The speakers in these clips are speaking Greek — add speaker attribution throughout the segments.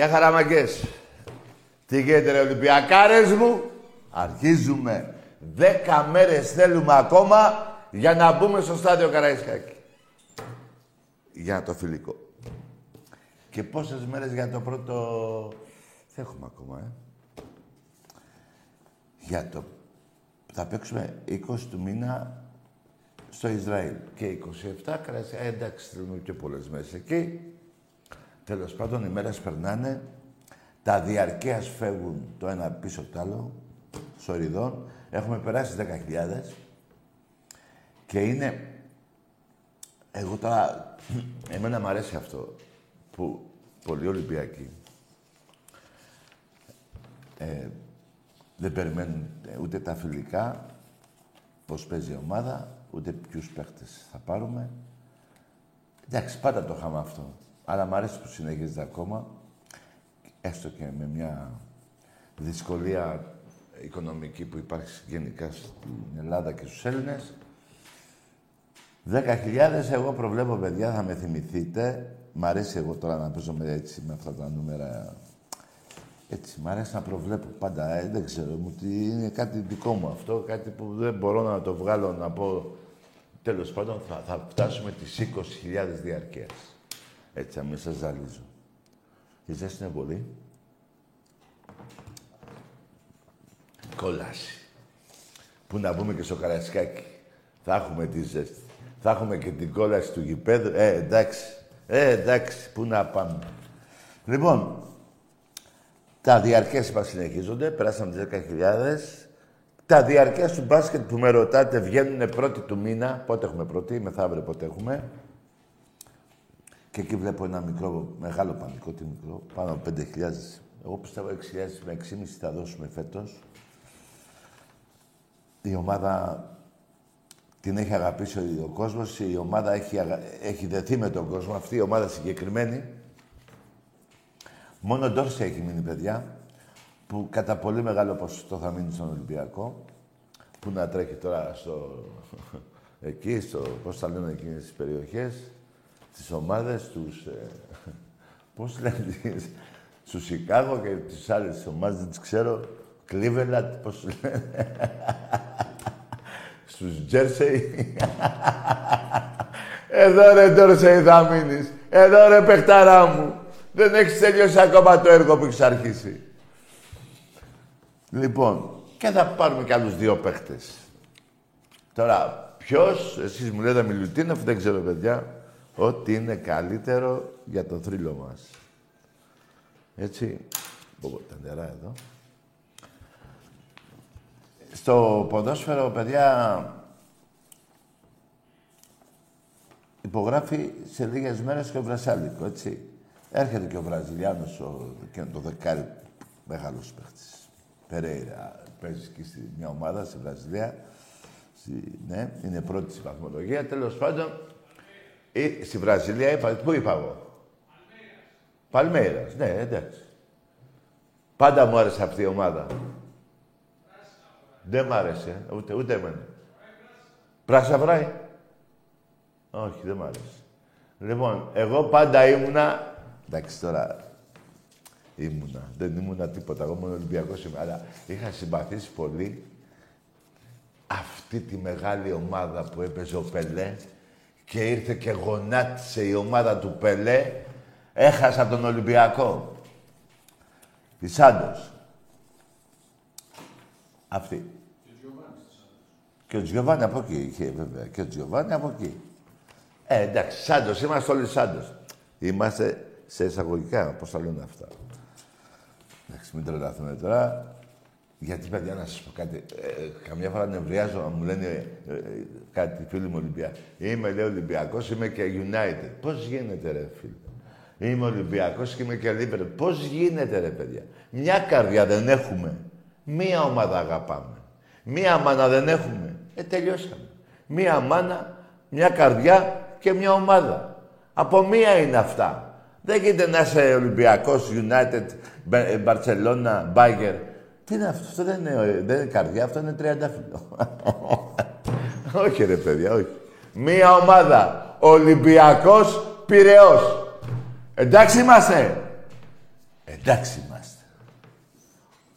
Speaker 1: Γεια χαραμαγκές. Τι γίνεται ρε Ολυμπιακάρες μου; Αρχίζουμε. Δέκα μέρες θέλουμε ακόμα για να μπούμε στο στάδιο Καραϊσκάκη. Για το φιλικό. Και πόσες μέρες για το πρώτο... Θα έχουμε ακόμα, ε. Για το... Θα παίξουμε 20 του μήνα στο Ισραήλ. Και 27 Καραϊσκάκη. Ε, εντάξει, θέλουμε και πολλές μέρες εκεί. Τέλος πάντων, οι μέρες περνάνε, τα διαρκείας φεύγουν το ένα πίσω από το άλλο, σοριδών. Έχουμε περάσει 10.000 και είναι... Εγώ τώρα... Εμένα μου αρέσει αυτό που πολλοί Ολυμπιακοί ε, δεν περιμένουν ούτε τα φιλικά, πώς παίζει η ομάδα, ούτε ποιους παίχτες θα πάρουμε. Εντάξει, πάντα το είχαμε αυτό. Αλλά μου αρέσει που συνεχίζεται ακόμα, έστω και με μια δυσκολία οικονομική που υπάρχει γενικά στην Ελλάδα και στους Έλληνες. 10.000 εγώ προβλέπω, παιδιά, θα με θυμηθείτε. Μ' αρέσει εγώ τώρα να παίζω με, έτσι, με αυτά τα νούμερα. Έτσι, μ' αρέσει να προβλέπω πάντα. Ε, δεν ξέρω, μου τι είναι κάτι δικό μου αυτό, κάτι που δεν μπορώ να το βγάλω να πω. Τέλος πάντων, θα, θα φτάσουμε τις 20.000 διαρκείας. Έτσι, να μην σας ζαλίζω. Η ζέστη είναι πολύ. Κόλαση. Πού να πούμε και στο Καρασκάκι. Θα έχουμε τη ζέστη. Θα έχουμε και την κόλαση του γηπέδου. Ε, εντάξει. Ε, εντάξει. Πού να πάμε. Λοιπόν, τα διαρκές είπα συνεχίζονται. Περάσαμε τις 10.000. Τα διαρκές του μπάσκετ που με ρωτάτε βγαίνουν πρώτη του μήνα. Πότε έχουμε πρώτη, μεθαύριο πότε έχουμε. Και εκεί βλέπω ένα μικρό, μεγάλο πανικό, τι μικρό, πάνω από 5.000. Εγώ πιστεύω 6.000 με 6.500 θα δώσουμε φέτος. Η ομάδα την έχει αγαπήσει ο κόσμος, η ομάδα έχει, έχει δεθεί με τον κόσμο, αυτή η ομάδα συγκεκριμένη. Μόνο Ντόρση έχει μείνει, παιδιά, που κατά πολύ μεγάλο ποσοστό θα μείνει στον Ολυμπιακό, που να τρέχει τώρα στο... εκεί, στο... πώς θα λένε εκείνες τις περιοχές, τις ομάδες, τους... Ε, πώς λένε, στους Σικάγο και τις άλλες ομάδες, δεν τις ξέρω. Cleveland, πώς λένε. στους Τζέρσεϊ. Εδώ ρε Τζέρσεϊ θα μείνεις. Εδώ ρε παιχταρά μου. Δεν έχεις τελειώσει ακόμα το έργο που έχεις αρχίσει. Λοιπόν, και θα πάρουμε κι άλλους δύο παίχτες. Τώρα, ποιος, εσείς μου λέτε Μιλουτίνοφ, δεν ξέρω παιδιά ό,τι είναι καλύτερο για το θρύλο μας. Έτσι. Πω, τα νερά εδώ. Στο ποδόσφαιρο, παιδιά, υπογράφει σε λίγες μέρες και ο Βρασάλικο, έτσι. Έρχεται και ο Βραζιλιάνος, ο, και το δεκάρι, μεγάλος παίχτης. Περέιρα, παίζει και στη μια ομάδα στη Βραζιλία. ναι, είναι πρώτη στη βαθμολογία. Τέλος πάντων, ή, στη Βραζιλία είπα, πού είπα εγώ; Παλμέιρας. ναι, εντάξει. Πάντα μου άρεσε αυτή η ομάδα. Δεν μ' άρεσε, ούτε, ούτε εμένα. Πράσα βράει. Όχι, δεν μ' άρεσε. Λοιπόν, εγώ πάντα ήμουνα... Εντάξει, τώρα ήμουνα. Δεν ήμουνα τίποτα. Εγώ μόνο Ολυμπιακός είμαι. Αλλά είχα συμπαθήσει πολύ αυτή τη μεγάλη ομάδα που έπαιζε ο Πελέ και ήρθε και γονάτισε η ομάδα του Πελέ. Έχασα τον Ολυμπιακό. Της Σάντος. Αυτή. Και ο Τζιωβάνι από εκεί είχε βέβαια. Και ο Τζιωβάνι από εκεί. Ε, εντάξει, Σάντος, είμαστε όλοι Σάντος. Είμαστε σε εισαγωγικά, πώς θα λένε αυτά. Εντάξει, μην τρελαθούμε τώρα. Γιατί, παιδιά, να σας πω κάτι. Ε, καμιά φορά νευριάζω να μου λένε ε, ε, κάτι φίλοι μου Ολυμπιακοί. Είμαι, λέει, Ολυμπιακός, είμαι και United. Πώς γίνεται, ρε, φίλε; Είμαι Ολυμπιακός και είμαι και Λίβερ. Πώς γίνεται, ρε, παιδιά; Μια καρδιά δεν έχουμε. Μία ομάδα αγαπάμε. Μία μάνα δεν έχουμε. Ε, τελειώσαμε. Μία μάνα, μια καρδιά και μια ομάδα. Από μία είναι αυτά. Δεν γίνεται να είσαι Ολυμπιακός, United, Barcelona, Bayern. Τι είναι αυτό, αυτό δεν είναι, δεν είναι καρδιά, αυτό είναι τριαντάφυλλο. όχι ρε παιδιά, όχι. Μία ομάδα. Ολυμπιακός, Πυραιός. Εντάξει είμαστε. Εντάξει είμαστε.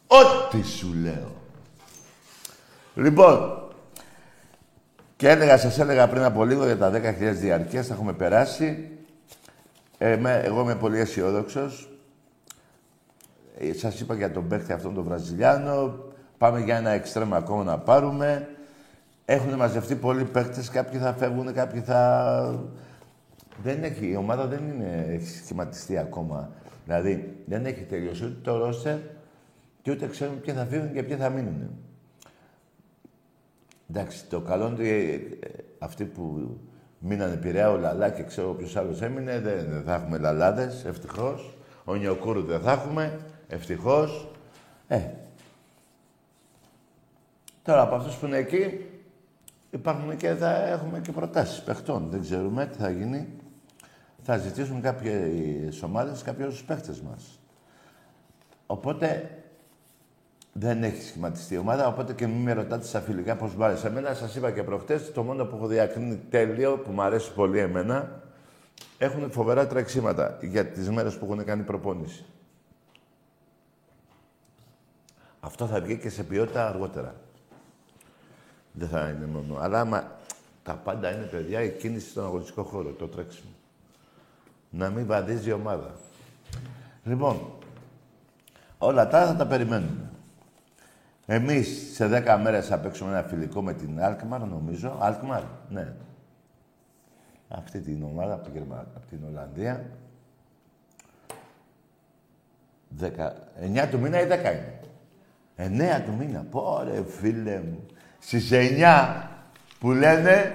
Speaker 1: Ό,τι σου λέω. Λοιπόν, και έλεγα, σας έλεγα πριν από λίγο για τα 10.000 διαρκείας, θα έχουμε περάσει. Ε, με, εγώ είμαι πολύ αισιόδοξος. Ε, σας είπα για τον παίχτη αυτόν τον Βραζιλιάνο. Πάμε για ένα εξτρέμα ακόμα να πάρουμε. Έχουν μαζευτεί πολλοί παίχτες, κάποιοι θα φεύγουν, κάποιοι θα... Δεν έχει, η ομάδα δεν είναι, έχει σχηματιστεί ακόμα. Δηλαδή, δεν έχει τελειώσει ούτε το ρόστερ και ούτε ξέρουμε ποιοι θα φύγουν και ποιοι θα μείνουν. Εντάξει, το καλό είναι ότι ε, αυτοί που μείνανε Πειραιά, ο Λαλά και ξέρω ποιος άλλος έμεινε, δεν, δεν, θα έχουμε λαλάδες, ευτυχώς. Ο Νιοκούρου δεν θα έχουμε, ευτυχώς. Ε. Τώρα από αυτούς που είναι εκεί, υπάρχουν και θα έχουμε και προτάσεις παιχτών. Δεν ξέρουμε τι θα γίνει. Θα ζητήσουν κάποιες ομάδες κάποιου παίχτες μας. Οπότε δεν έχει σχηματιστεί η ομάδα, οπότε και μην με ρωτάτε στα φιλικά πώς μου άρεσε. Εμένα σας είπα και προχτές, το μόνο που έχω διακρίνει τέλειο, που μου αρέσει πολύ εμένα, έχουν φοβερά τρεξίματα για τις μέρες που έχουν κάνει προπόνηση. Αυτό θα βγει και σε ποιότητα αργότερα. Δεν θα είναι μόνο. Αλλά άμα τα πάντα είναι παιδιά η κίνηση στον αγωνιστικό χώρο, το τρέξιμο. Να μην βαδίζει η ομάδα. Λοιπόν, όλα τα θα τα περιμένουμε. Εμείς σε 10 μέρες θα παίξουμε ένα φιλικό με την Αλκμαρ, νομίζω. Αλκμαρ, ναι. Αυτή την ομάδα από την, από την Ολλανδία. 9 του μήνα ή 10 είναι. 9 του μήνα. Πόρε φίλε μου. Στις 9 που λένε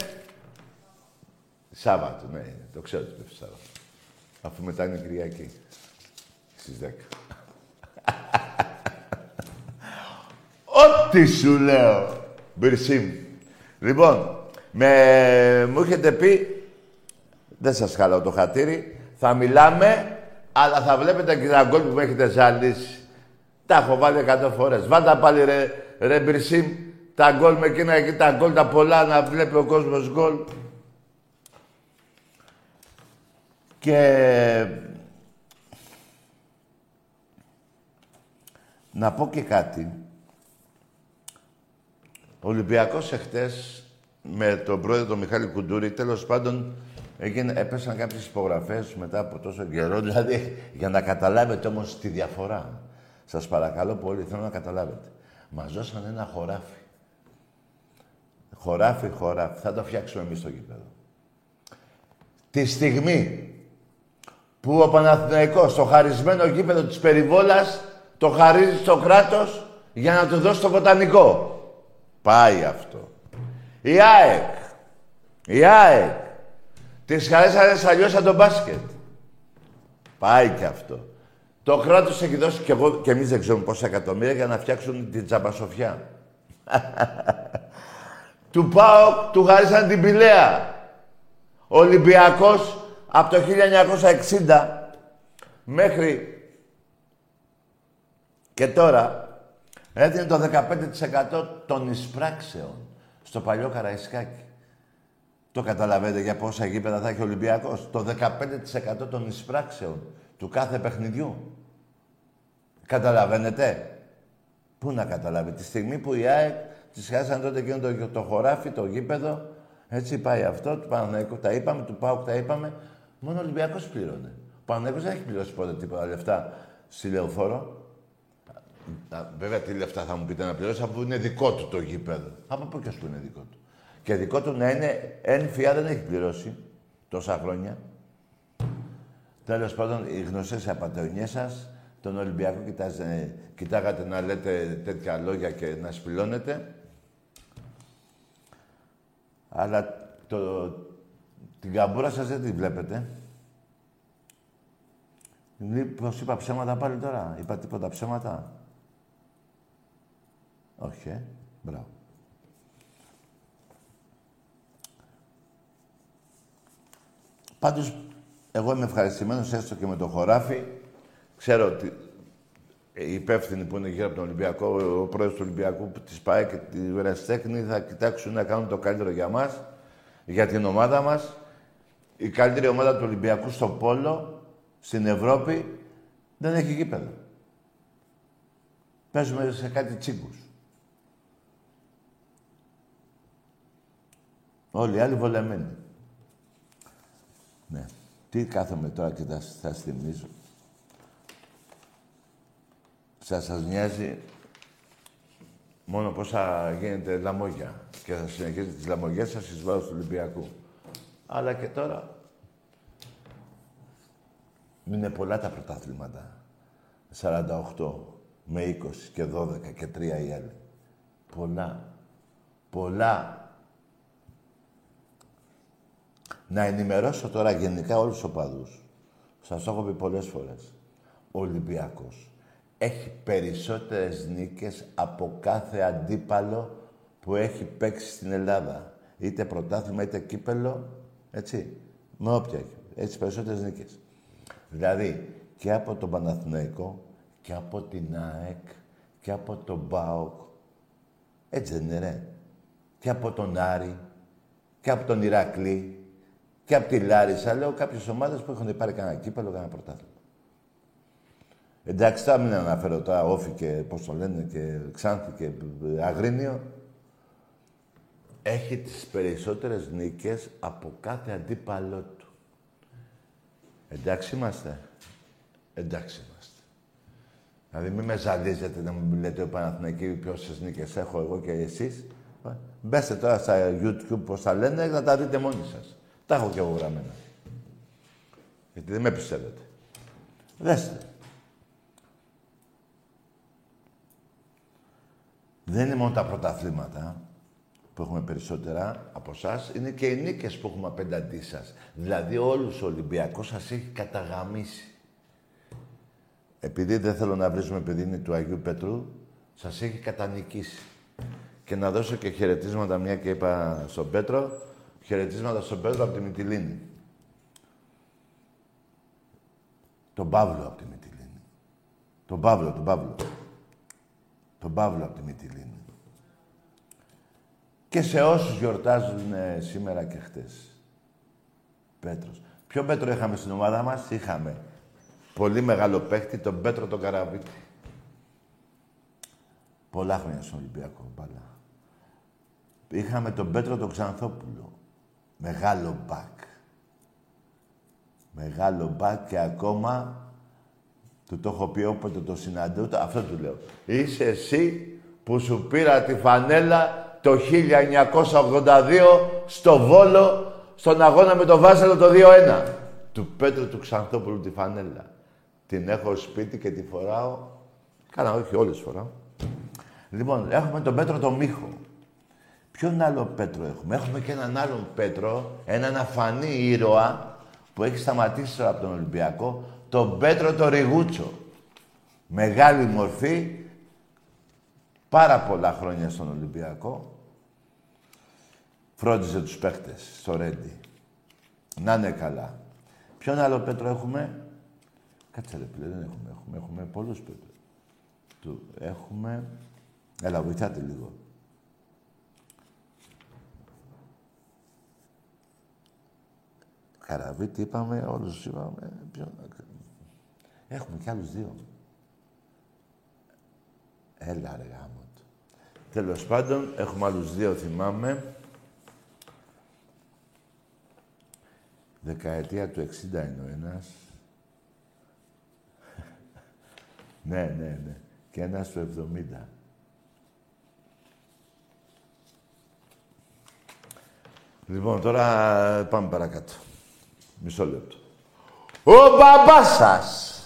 Speaker 1: Σάββατο, ναι, το ξέρω ότι πέφτει Σάββατο. Αφού μετά είναι Κυριακή. Στις 10. Ό,τι σου λέω. Μπυρσίμ. Λοιπόν, με... μου έχετε πει, δεν σας χαλάω το χατήρι, θα μιλάμε, αλλά θα βλέπετε και τα γκολ που με έχετε ζαλίσει. Τα έχω βάλει εκατό φορές. Βάλτε πάλι ρε, ρε Μπυρσίμ, τα γκολ με εκείνα εκεί, τα γκολ τα πολλά, να βλέπει ο κόσμος γκολ. Και να πω και κάτι. Ο Ολυμπιακός εχθές με τον πρόεδρο τον Μιχάλη Κουντούρη, τέλος πάντων έγινε, έπεσαν κάποιες υπογραφές μετά από τόσο καιρό, δηλαδή για να καταλάβετε όμως τη διαφορά. Σας παρακαλώ πολύ, θέλω να καταλάβετε. Μας δώσαν ένα χωράφι. Χωράφι, χωράφι. Θα το φτιάξουμε εμείς στο γήπεδο. Τη στιγμή που ο Παναθηναϊκός στο χαρισμένο γήπεδο της Περιβόλας το χαρίζει στο κράτος για να του δώσει το βοτανικό. Πάει αυτό. Η ΑΕΚ. Η ΑΕΚ. Της χαρέσανε αλλιώς σαν τον μπάσκετ. Πάει και αυτό. Το κράτος έχει δώσει και, εγώ, και εμείς δεν ξέρουμε πόσα εκατομμύρια για να φτιάξουν την τζαμπασοφιά. του πάω, του χαρίσαν την Πηλαία. Ο Ολυμπιακός από το 1960 μέχρι και τώρα έδινε το 15% των εισπράξεων στο παλιό Καραϊσκάκι. Το καταλαβαίνετε για πόσα γήπεδα θα έχει ο Ολυμπιακός. Το 15% των εισπράξεων του κάθε παιχνιδιού. Καταλαβαίνετε; Πού να καταλάβει; Τη στιγμή που η ΑΕΚ της χάσανε τότε εκείνο το, το χωράφι, το γήπεδο. Έτσι πάει αυτό, του Παναγικού τα είπαμε, του Πάουκ τα είπαμε. Μόνο ο Ολυμπιακός πλήρωνε. Ο Παναγικός δεν έχει πληρώσει ποτέ τίποτα λεφτά στη Λεωφόρο. Βέβαια, τι λεφτά θα μου πείτε να πληρώσει, αφού είναι δικό του το γήπεδο. Από πού και που είναι δικό του. Και δικό του να είναι ένφια δεν έχει πληρώσει τόσα χρόνια. Τέλος πάντων, οι γνωστές απαταιωνιέ σας, τον Ολυμπιακό κοιτάζε, κοιτάγατε να λέτε τέτοια λόγια και να σπηλώνετε. Αλλά το, την καμπούρα σας δεν τη βλέπετε. Πώς είπα ψέματα πάλι τώρα; Είπα τίποτα ψέματα; Όχι, ε. Μπράβο. Πάντως, εγώ είμαι ευχαριστημένος έστω και με το χωράφι. Ξέρω ότι οι υπεύθυνοι που είναι γύρω από τον Ολυμπιακό, ο πρόεδρος του Ολυμπιακού της ΠΑΕ και τη Βρεσιτέχνη θα κοιτάξουν να κάνουν το καλύτερο για μας, για την ομάδα μας. Η καλύτερη ομάδα του Ολυμπιακού στο Πόλο, στην Ευρώπη, δεν έχει γήπεδο. Παίζουμε σε κάτι τσίγκους. Όλοι οι άλλοι βολεμένοι. Ναι. Τι κάθομαι τώρα και θα σας θυμίζω. Σας, σας νοιάζει μόνο πόσα γίνεται λαμόγια και θα συνεχίσετε τις λαμογιές σας εις βάρος του Ολυμπιακού. Αλλά και τώρα είναι πολλά τα πρωταθλήματα. 48 με 20 και 12 και 3 οι άλλοι. Πολλά. Πολλά. Να ενημερώσω τώρα γενικά όλους τους οπαδούς. Σας το έχω πει πολλές φορές. Ο Ολυμπιακός έχει περισσότερες νίκες από κάθε αντίπαλο που έχει παίξει στην Ελλάδα. Είτε πρωτάθλημα, είτε κύπελο, έτσι. Με όποια έχει. Έτσι περισσότερες νίκες. Δηλαδή, και από τον Παναθηναϊκό, και από την ΑΕΚ, και από τον ΠΑΟΚ. Έτσι δεν είναι, ρε. Και από τον Άρη, και από τον Ηρακλή, και από τη Λάρισα. Λέω κάποιες ομάδες που έχουν πάρει κανένα κύπελο, κανένα πρωτάθλημα. Εντάξει, θα μην αναφέρω τώρα όφη και πώς το λένε και ξάνθη και αγρίνιο. Έχει τις περισσότερες νίκες από κάθε αντίπαλό του. Εντάξει είμαστε. Εντάξει είμαστε. Δηλαδή μην με ζαλίζετε να μου λέτε ο Παναθηναϊκή πόσες νίκες έχω εγώ και εσείς. Μπέστε τώρα στα YouTube πώς τα λένε να τα δείτε μόνοι σας. Τα έχω και εγώ γραμμένα. Γιατί δεν με πιστεύετε. Δέστε. Δεν είναι μόνο τα πρωταθλήματα που έχουμε περισσότερα από εσάς, είναι και οι νίκες που έχουμε απέναντί σας. Δηλαδή, όλους ο Ολυμπιακός σας έχει καταγαμίσει. Επειδή δεν θέλω να βρίζουμε επειδή είναι του Αγίου Πετρού, σας έχει κατανικήσει. Και να δώσω και χαιρετίσματα, μια και είπα στον Πέτρο, χαιρετίσματα στον Πέτρο από τη Μυτιλίνη. Τον Παύλο από τη Μυτιλίνη. Τον Παύλο, τον Παύλο. Τον Παύλο από τη Μυτιλίνη. Και σε όσους γιορτάζουν ε, σήμερα και χτες. Πέτρος. Ποιο Πέτρο είχαμε στην ομάδα μας; Είχαμε πολύ μεγάλο παίχτη, τον Πέτρο τον Καραβίτη. Πολλά χρόνια στον Ολυμπιακό μπάλα. Είχαμε τον Πέτρο τον Ξανθόπουλο. Μεγάλο μπακ. Μεγάλο μπακ και ακόμα του το έχω πει όποτε το συναντώ, αυτό του λέω. Είσαι εσύ που σου πήρα τη φανέλα το 1982 στο Βόλο, στον αγώνα με το Βάσελο το 2-1. Του Πέτρου του Ξανθόπουλου τη φανέλα. Την έχω σπίτι και τη φοράω. Κάνα όχι όλες φοράω. Λοιπόν, έχουμε τον Πέτρο τον Μίχο. Ποιον άλλο Πέτρο έχουμε; Έχουμε και έναν άλλον Πέτρο, έναν αφανή ήρωα που έχει σταματήσει από τον Ολυμπιακό, τον Πέτρο το Ριγούτσο. Μεγάλη μορφή, πάρα πολλά χρόνια στον Ολυμπιακό. Φρόντιζε τους παίχτες στο Ρέντι. Να είναι καλά. Ποιον άλλο Πέτρο έχουμε; Κάτσε ρε πλέον, δεν έχουμε. Έχουμε, έχουμε πολλούς Πέτρο. Του έχουμε... Έλα, βοηθάτε λίγο. Καραβίτη είπαμε, όλους είπαμε. Ποιον... Έχουμε κι άλλους δύο. Έλα ρε γάμο του. Τέλος πάντων, έχουμε άλλους δύο, θυμάμαι. Δεκαετία του 60 είναι ο ένας. ναι, ναι, ναι. Και ένας του 70. Λοιπόν, τώρα πάμε παρακάτω. Μισό λεπτό. Ο μπαμπάς σας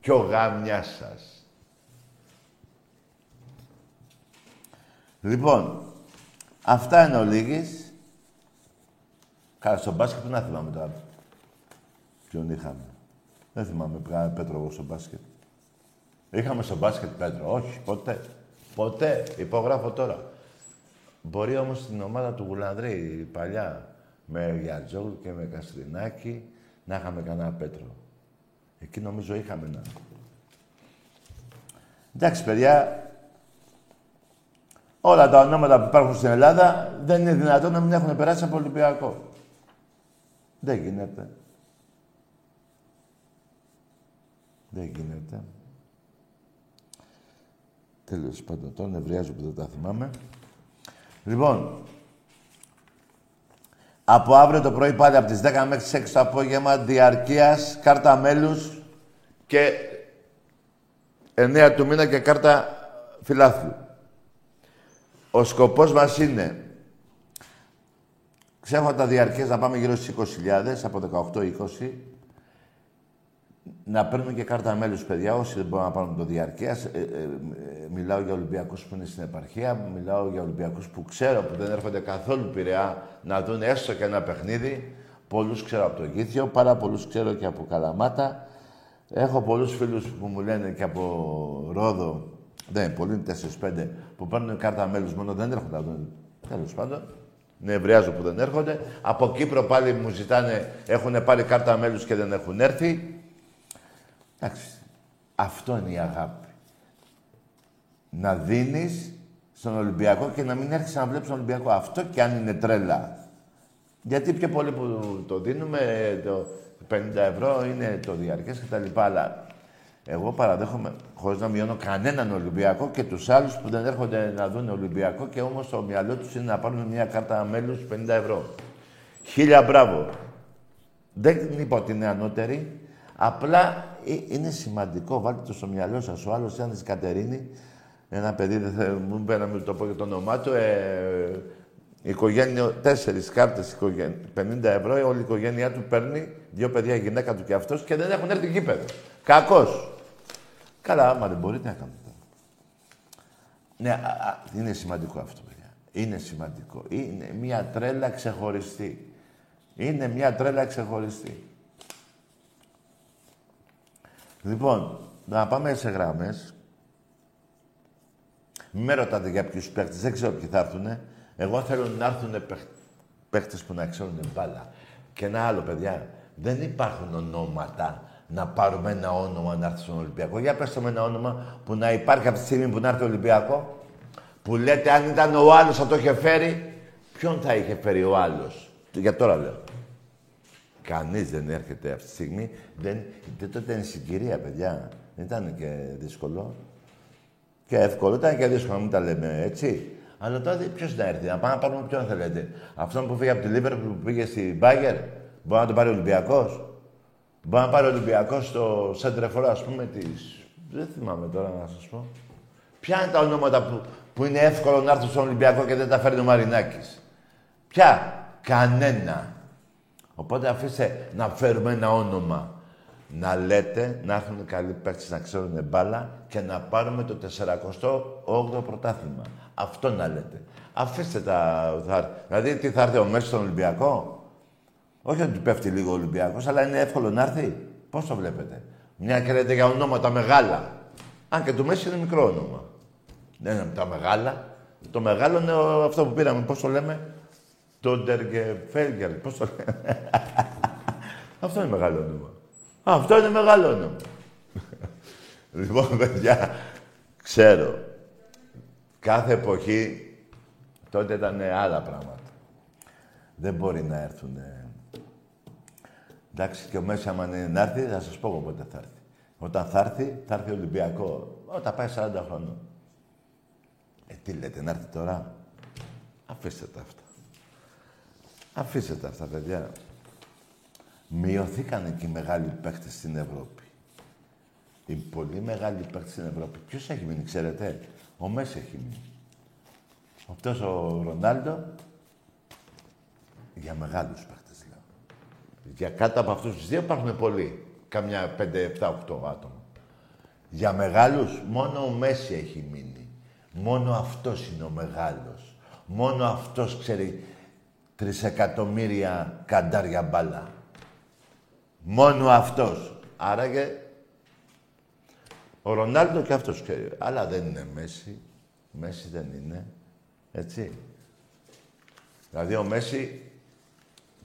Speaker 1: και ο γάμιας σας. Λοιπόν, αυτά είναι ο Λίγης. Καλά, στο μπάσκετ που να θυμάμαι τώρα. Ποιον είχαμε. Δεν θυμάμαι Πέτρο εγώ στο μπάσκετ. Είχαμε στο μπάσκετ Πέτρο. Όχι, ποτέ. Ποτέ. Υπογράφω τώρα. Μπορεί όμως στην ομάδα του Γουλανδρή, παλιά, με Γιατζόγλου και με Καστρινάκη, να είχαμε κανένα Πέτρο. Εκεί νομίζω είχαμε ένα. Εντάξει, παιδιά, όλα τα ονόματα που υπάρχουν στην Ελλάδα δεν είναι δυνατόν να μην έχουν περάσει από Ολυμπιακό. Δεν γίνεται. Δεν γίνεται. Τέλος πάντων, τώρα νευριάζω που δεν τα θυμάμαι. Λοιπόν, από αύριο το πρωί πάλι από τις 10 μέχρι τις 6 το απόγευμα διαρκείας, κάρτα μέλους και 9 του μήνα και κάρτα φιλάθλου. Ο σκοπός μας είναι Ξέχω τα διαρκές να πάμε γύρω στις 20.000, από 18-20. Να παίρνουμε και κάρτα μέλους, παιδιά, όσοι δεν μπορούν να πάρουν το διαρκές. Ε, ε, ε, μιλάω για Ολυμπιακούς που είναι στην επαρχία, μιλάω για Ολυμπιακούς που ξέρω που δεν έρχονται καθόλου πειραιά να δουν έστω και ένα παιχνίδι. Πολλούς ξέρω από το Γήθιο, πάρα πολλούς ξέρω και από Καλαμάτα. Έχω πολλούς φίλους που μου λένε και από Ρόδο, δεν είναι πολλοί, 4-5, που παίρνουν κάρτα μέλους μόνο, δεν έρχονται να δουν. Τέλος πάντων νευριάζω που δεν έρχονται. Από Κύπρο πάλι μου ζητάνε, έχουν πάρει κάρτα μέλους και δεν έχουν έρθει. Εντάξει. Αυτό είναι η αγάπη. Να δίνεις στον Ολυμπιακό και να μην έρχεσαι να βλέπεις τον Ολυμπιακό. Αυτό και αν είναι τρέλα. Γιατί πιο πολύ που το δίνουμε, το 50 ευρώ είναι το διαρκές και τα λοιπά, αλλά εγώ παραδέχομαι, χωρίς να μειώνω κανέναν Ολυμπιακό και τους άλλους που δεν έρχονται να δουν Ολυμπιακό και όμως το μυαλό τους είναι να πάρουν μια κάρτα μέλους 50 ευρώ. Χίλια μπράβο. Δεν είπα ότι είναι ανώτερη. Απλά ε, είναι σημαντικό. Βάλτε το στο μυαλό σας. Ο άλλος ήταν τη Κατερίνη. Ένα παιδί, δεν θα μου πει να το πω για το όνομά του. Ε, η οικογένεια, τέσσερις κάρτες 50 ευρώ, όλη η οικογένειά του παίρνει δύο παιδιά, η γυναίκα του και αυτός και δεν έχουν έρθει γήπεδο. Κακός. Καλά, άμα δεν μπορείτε να κάνετε. Ναι, α, α, είναι σημαντικό αυτό, παιδιά. Είναι σημαντικό. Είναι μια τρέλα ξεχωριστή. Είναι μια τρέλα ξεχωριστή. Λοιπόν, να πάμε σε γράμμες. Μην με ρωτάτε για ποιους παίχτες, δεν ξέρω ποιοι θα έρθουν. Εγώ θέλω να έρθουν παίχτες που να ξέρουν μπάλα. Και ένα άλλο, παιδιά. Δεν υπάρχουν ονόματα να πάρουμε ένα όνομα να έρθει στον Ολυμπιακό. Για πέστε με ένα όνομα που να υπάρχει από τη στιγμή που να έρθει ο Ολυμπιακό. Που λέτε αν ήταν ο άλλος θα το είχε φέρει. Ποιον θα είχε φέρει ο άλλος; Για τώρα λέω. Κανείς δεν έρχεται αυτή τη στιγμή. Δεν, δεν τότε είναι συγκυρία, παιδιά. Δεν ήταν και δύσκολο. Και εύκολο ήταν και δύσκολο, μην τα λέμε έτσι. Αλλά τότε ποιος να έρθει, να πάμε να πάρουμε ποιον θέλετε. Αυτόν που φύγει από τη Λίβερ που πήγε στην Μπάγκερ, μπορεί να τον πάρει ο Ολυμπιακός. Μπορεί να πάρει ο Ολυμπιακός στο σέντρεφορ, ας πούμε, τη. Δεν θυμάμαι τώρα να σας πω. Ποια είναι τα ονόματα που, που είναι εύκολο να έρθουν στον Ολυμπιακό και δεν τα φέρνει ο Μαρινάκης; Ποια; Κανένα. Οπότε αφήστε να φέρουμε ένα όνομα. Να λέτε, να έρθουν καλοί παίκτες να ξέρουν μπάλα και να πάρουμε το 48ο πρωτάθλημα. Αυτό να λέτε. Αφήστε τα... Θα, δηλαδή, τι θα έρθει ο Μέσης στον Ολυμπιακό. Όχι ότι πέφτει λίγο ο Ολυμπιακός, αλλά είναι εύκολο να έρθει. Πώς το βλέπετε; Μια και λέτε για ονόματα μεγάλα. Αν και το Μέση είναι μικρό όνομα. Δεν είναι τα μεγάλα. Το μεγάλο είναι αυτό που πήραμε. Πώς το λέμε; Το Ντεργεφέλγκερ. Πώς το λέμε. αυτό είναι μεγάλο όνομα. Αυτό είναι μεγάλο όνομα. λοιπόν, παιδιά, ξέρω. Κάθε εποχή τότε ήταν άλλα πράγματα. Δεν μπορεί να έρθουν. Εντάξει, και ο Μέσης, άμα είναι να έρθει, θα σας πω εγώ πότε θα έρθει. Όταν θα έρθει, θα έρθει Ολυμπιακό. Όταν πάει 40 χρόνων. Ε, τι λέτε, να έρθει τώρα; Αφήστε τα αυτά. Αφήστε τα αυτά, παιδιά. Μειωθήκαν και οι μεγάλοι παίχτες στην Ευρώπη. Οι πολύ μεγάλοι παίχτες στην Ευρώπη. Ποιος έχει μείνει, ξέρετε; Ο Μέση έχει μείνει. Αυτός ο Ρονάλντο για μεγάλους παίχτες λέω. Για κάτω από αυτούς τους δύο υπάρχουν πολλοί. Κάμια 5, 7, 8 άτομα. Για μεγάλους μόνο ο Μέση έχει μείνει. Μόνο αυτός είναι ο μεγάλος. Μόνο αυτός ξέρει τρισεκατομμύρια καντάρια μπάλα. Μόνο αυτός. Άρα και ο Ρονάλντο και αυτός ξέρει. Αλλά δεν είναι Μέση. Μέση δεν είναι. Έτσι. Δηλαδή ο Μέση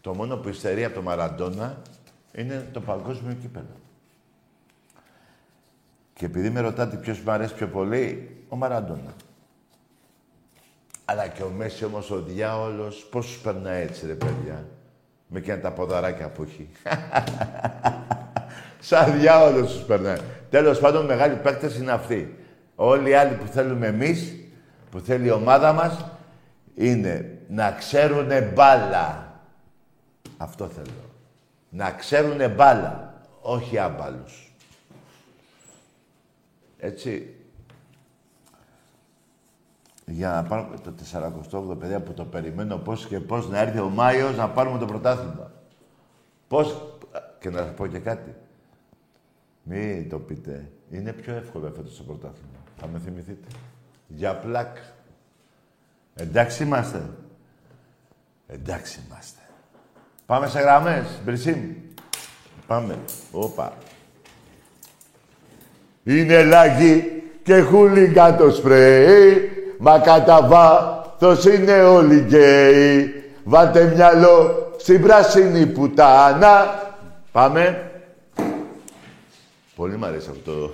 Speaker 1: το μόνο που υστερεί από το Μαραντόνα είναι το παγκόσμιο κύπελο. Και επειδή με ρωτάτε ποιος μου αρέσει πιο πολύ, ο Μαραντόνα. Αλλά και ο Μέση όμως ο διάολος, πώς σου περνάει έτσι ρε παιδιά. Με και τα ποδαράκια που έχει. Σαν διάολος σου περνάει. Τέλος πάντων, μεγάλοι παίκτες είναι αυτοί. Όλοι οι άλλοι που θέλουμε εμείς, που θέλει η ομάδα μας, είναι να ξέρουνε μπάλα. Αυτό θέλω. Να ξέρουνε μπάλα, όχι άμπαλους. Έτσι. Για να πάρουμε το 48ο παιδιά που το περιμένω πώς και πώς να έρθει ο Μάιος να πάρουμε το πρωτάθλημα. Πώς... Και να σας πω και κάτι. Μην το πείτε. Είναι πιο εύκολο φέτος το πρωτάθλημα. Θα με θυμηθείτε. Για πλάκ. Εντάξει είμαστε. Εντάξει είμαστε. Πάμε σε γραμμές. Μπρισίμ. Πάμε. Όπα. Είναι λάγι και χούλιγκα το σπρέι. Μα κατά βάθος είναι όλοι γκέι. Βάλτε μυαλό στην πράσινη πουτάνα. Πάμε. Πολύ μ' αρέσει αυτό.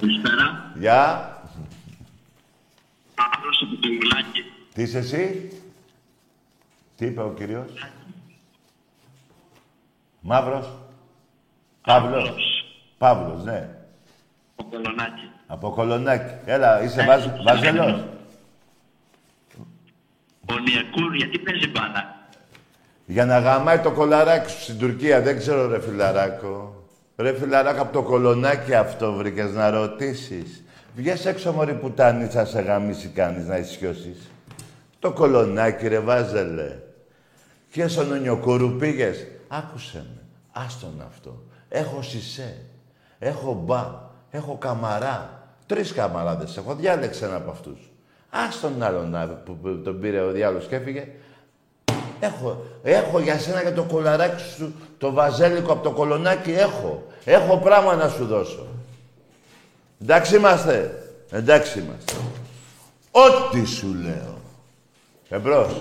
Speaker 2: Καλησπέρα.
Speaker 1: Γεια.
Speaker 2: Παύλος από το Μουλάκι.
Speaker 1: Τι είσαι εσύ; Τι είπε ο κύριος; Μαύρος. Παύλος. Παύλος, ναι.
Speaker 2: Από Κολονάκι.
Speaker 1: Από Κολονάκι. Έλα, είσαι βάζ, βάζελος.
Speaker 2: Ο Νιακούρ, γιατί παίζει μπάλα;
Speaker 1: Για να γαμάει το κολαράκι σου στην Τουρκία. Δεν ξέρω, ρε φιλαράκο. Ρε φιλαράκο, από το κολονάκι αυτό βρήκες να ρωτήσεις. Βγες έξω, μωρή πουτάνη, θα σε γαμίσει κανείς να ισιώσεις. Το κολονάκι, ρε βάζελε. Και στον Ονιοκούρου πήγες. Άκουσε με. Άστον αυτό. Έχω σισέ. Έχω μπα. Έχω καμαρά. Τρεις καμαράδες έχω. Διάλεξε ένα από αυτούς. Άστον άλλον να- που, που τον πήρε ο διάλογος και έφυγε. Έχω, έχω για σένα και το κολαράκι σου, το βαζέλικο από το κολονάκι έχω. Έχω πράγμα να σου δώσω. Εντάξει είμαστε. Εντάξει είμαστε. Ό,τι σου λέω. Εμπρός.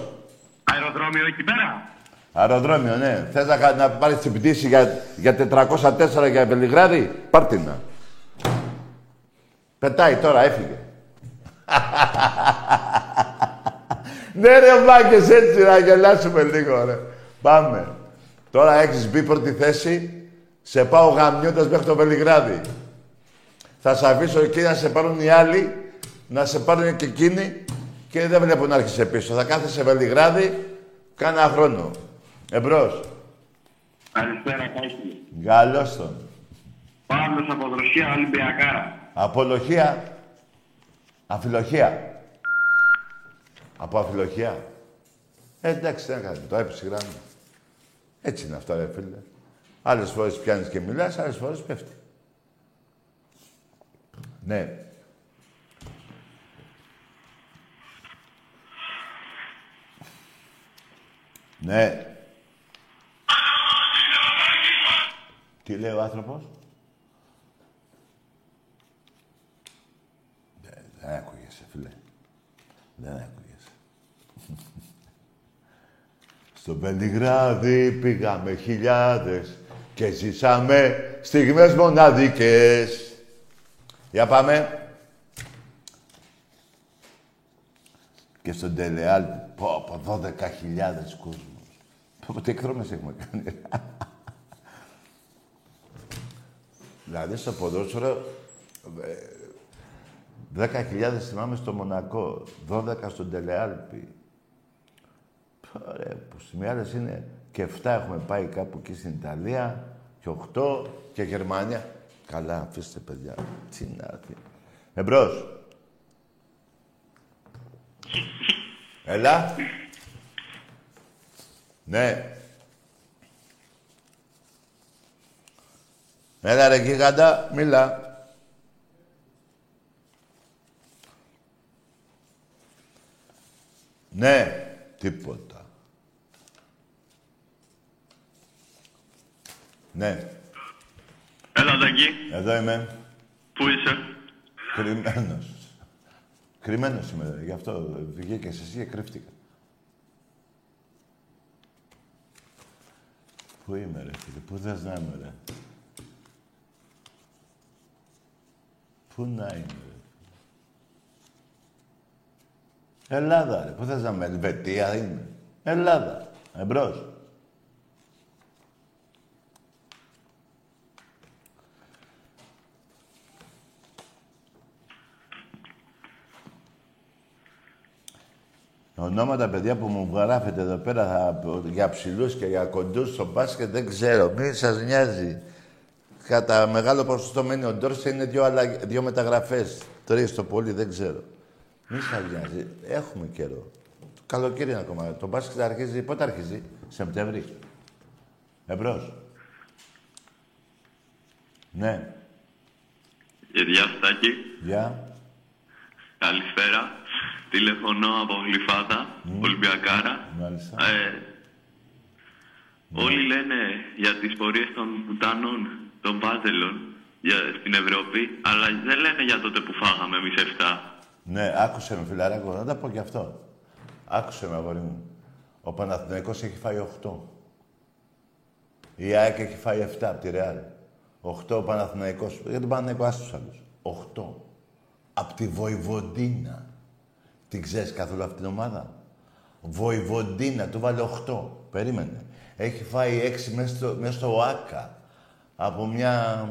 Speaker 2: Αεροδρόμιο εκεί πέρα;
Speaker 1: Αεροδρόμιο, ναι. Θες να, κα- να πάρεις την πτήση για, για 404 για Βελιγράδι; Πάρ' την να. Πετάει τώρα, έφυγε. ναι ρε μάγκες, έτσι να γελάσουμε λίγο ρε. Πάμε. Τώρα έχεις μπει πρώτη θέση. Σε πάω γαμιώντας μέχρι το Βελιγράδι. Θα σε αφήσω εκεί να σε πάρουν οι άλλοι, να σε πάρουν και εκείνοι και δεν βλέπω να έρχεσαι πίσω. Θα κάθεσαι σε Βελιγράδι κάνα χρόνο. Εμπρός.
Speaker 2: Καλησπέρα, Κάκη.
Speaker 1: Καλώς τον.
Speaker 2: Παύλος από Δροσία, Ολυμπιακάρα.
Speaker 1: Απολοχία. Αφιλοχία. Από αφιλοχία. Ε, εντάξει, τι να κάνουμε. Το έπεισε η γράμμα. Έτσι είναι αυτά, ρε φίλε. Άλλες φορές πιάνεις και μιλάς, άλλες φορές πέφτει. Ναι. Ναι. Τι λέει ο άνθρωπος; Δεν, δεν ακούγεσαι, φίλε. Δεν ακούγεσαι. Στο Πελιγράδι πήγαμε χιλιάδες και ζήσαμε στιγμές μοναδικές. Για πάμε. Και στον Τελεάλ, πω, από 12.000 κόσμος. Πω, τι εκδρόμες έχουμε κάνει. δηλαδή στο ποδόσφαιρο, 10.000 θυμάμαι στο Μονακό, 12 στον Τελεάλπη. Ωραία, που στις άλλες είναι και 7 έχουμε πάει κάπου εκεί στην Ιταλία και 8 και Γερμανία. Καλά, αφήστε παιδιά. Τι να Εμπρός. Έλα. Ναι. Έλα ρε γίγαντα, μίλα. Ναι, τίποτα. Ναι.
Speaker 2: Έλα, Δακή.
Speaker 1: Εδώ είμαι.
Speaker 2: Πού είσαι;
Speaker 1: Κρυμμένος. Κρυμμένος είμαι, γι' αυτό βγήκες εσύ και κρύφτηκα. Πού είμαι ρε φίλε, πού θες να είμαι ρε; Πού να είμαι ρε; Ελλάδα ρε, πού θες να είμαι, Ελβετία είμαι. Ελλάδα, εμπρός. Ονόματα, παιδιά, που μου γράφετε εδώ πέρα θα, για ψηλούς και για κοντούς στο μπάσκετ, δεν ξέρω. Μη σας νοιάζει. Κατά μεγάλο ποσοστό μένει ο Ντόρσε, είναι δύο, αλλα... δύο μεταγραφές. Τρεις το πολύ, δεν ξέρω. Μη σας νοιάζει. Έχουμε καιρό. Καλοκαίρι είναι ακόμα. Το μπάσκετ αρχίζει, πότε αρχίζει, Σεπτέμβρη. Εμπρός. Ναι.
Speaker 2: Γεια Στάκη.
Speaker 1: Γεια.
Speaker 2: Καλησπέρα. Τηλεφωνώ από Γλυφάδα, Ολυμπιακάρα.
Speaker 1: Μάλιστα.
Speaker 2: Ε, Όλοι λένε για τις πορείες των πουτάνων, των πάζελων για, στην Ευρώπη, αλλά δεν λένε για τότε που φάγαμε εμείς 7.
Speaker 1: Ναι, άκουσε με φιλαράκο, να τα πω κι αυτό. Άκουσε με, αγόρι μου. Ο Παναθηναϊκός έχει φάει 8. Η ΑΕΚ έχει φάει 7 από τη Ρεάλ. 8 ο Παναθηναϊκός. Για τον Παναθηναϊκό, άσου τους άλλους. 8. Από τη Βοηβοντίνα. Την ξέρεις καθόλου αυτή την ομάδα; Βοηβοντίνα, του βάλε 8. Περίμενε. Έχει φάει 6 μέσα στο, μέσα στο ΟΑΚΑ. Από μια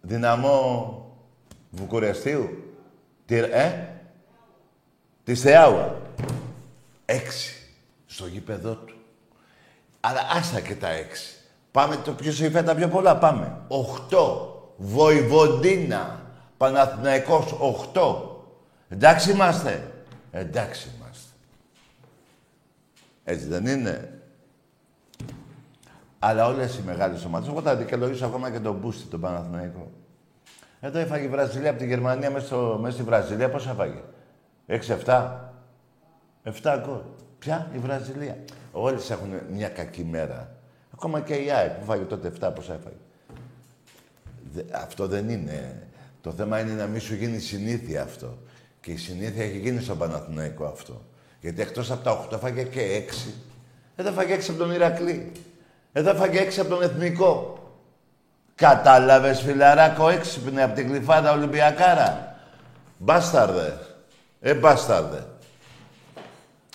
Speaker 1: δυναμό Βουκουρεστίου. Τι, ε; Τη Θεάουα. Έξι. Στο γήπεδό του. Αλλά άστα και τα έξι. Πάμε το ποιος είπε τα πιο πολλά. Πάμε. Οχτώ. Βοηβοντίνα. Παναθηναϊκός. Οχτώ. Εντάξει είμαστε. Εντάξει είμαστε. Έτσι δεν είναι; Αλλά όλες οι μεγάλες ομάδες, εγώ θα δικαιολογήσω ακόμα και τον Μπούστη, τον Παναθηναϊκό. Εδώ έφαγε η Βραζιλία από τη Γερμανία μέσα, στο, μέσα στη Βραζιλία. Πόσα έφαγε; 6-7. 7 γκολ. Ποια; Η Βραζιλία. Όλες έχουν μια κακή μέρα. Ακόμα και η ΑΕΚ που φάγε τότε 7 πόσα έφαγε; αυτό δεν είναι. Το θέμα είναι να μην σου γίνει συνήθεια αυτό. Και η συνήθεια έχει γίνει στον Παναθηναϊκό αυτό. Γιατί εκτός από τα 8 φάγε και 6. Εδώ φάγε 6 από τον Ηρακλή. Εδώ φάγε 6 από τον Εθνικό. Κατάλαβες φιλαράκο έξυπνε από την κλειφάδα Ολυμπιακάρα. Μπάσταρδε. Ε, μπάσταρδε.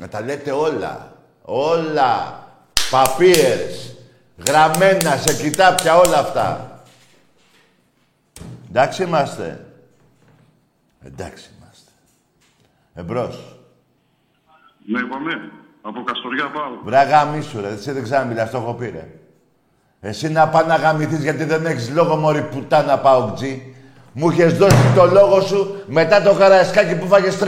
Speaker 1: Να τα λέτε όλα. Όλα. Παπίες. Γραμμένα σε κοιτάπια όλα αυτά. Εντάξει είμαστε. Εντάξει είμαστε. Εμπρός.
Speaker 2: Ναι, πάμε. Από Καστοριά πάω.
Speaker 1: Βράγα μίσου ρε. Εσύ δεν ξαναμιλάς, το έχω πει ρε. Εσύ να πά να γαμηθείς γιατί δεν έχεις λόγο μωρή πουτάνα πάω τζι. Μου είχες δώσει το λόγο σου μετά το καραϊσκάκι που φάγες 3-0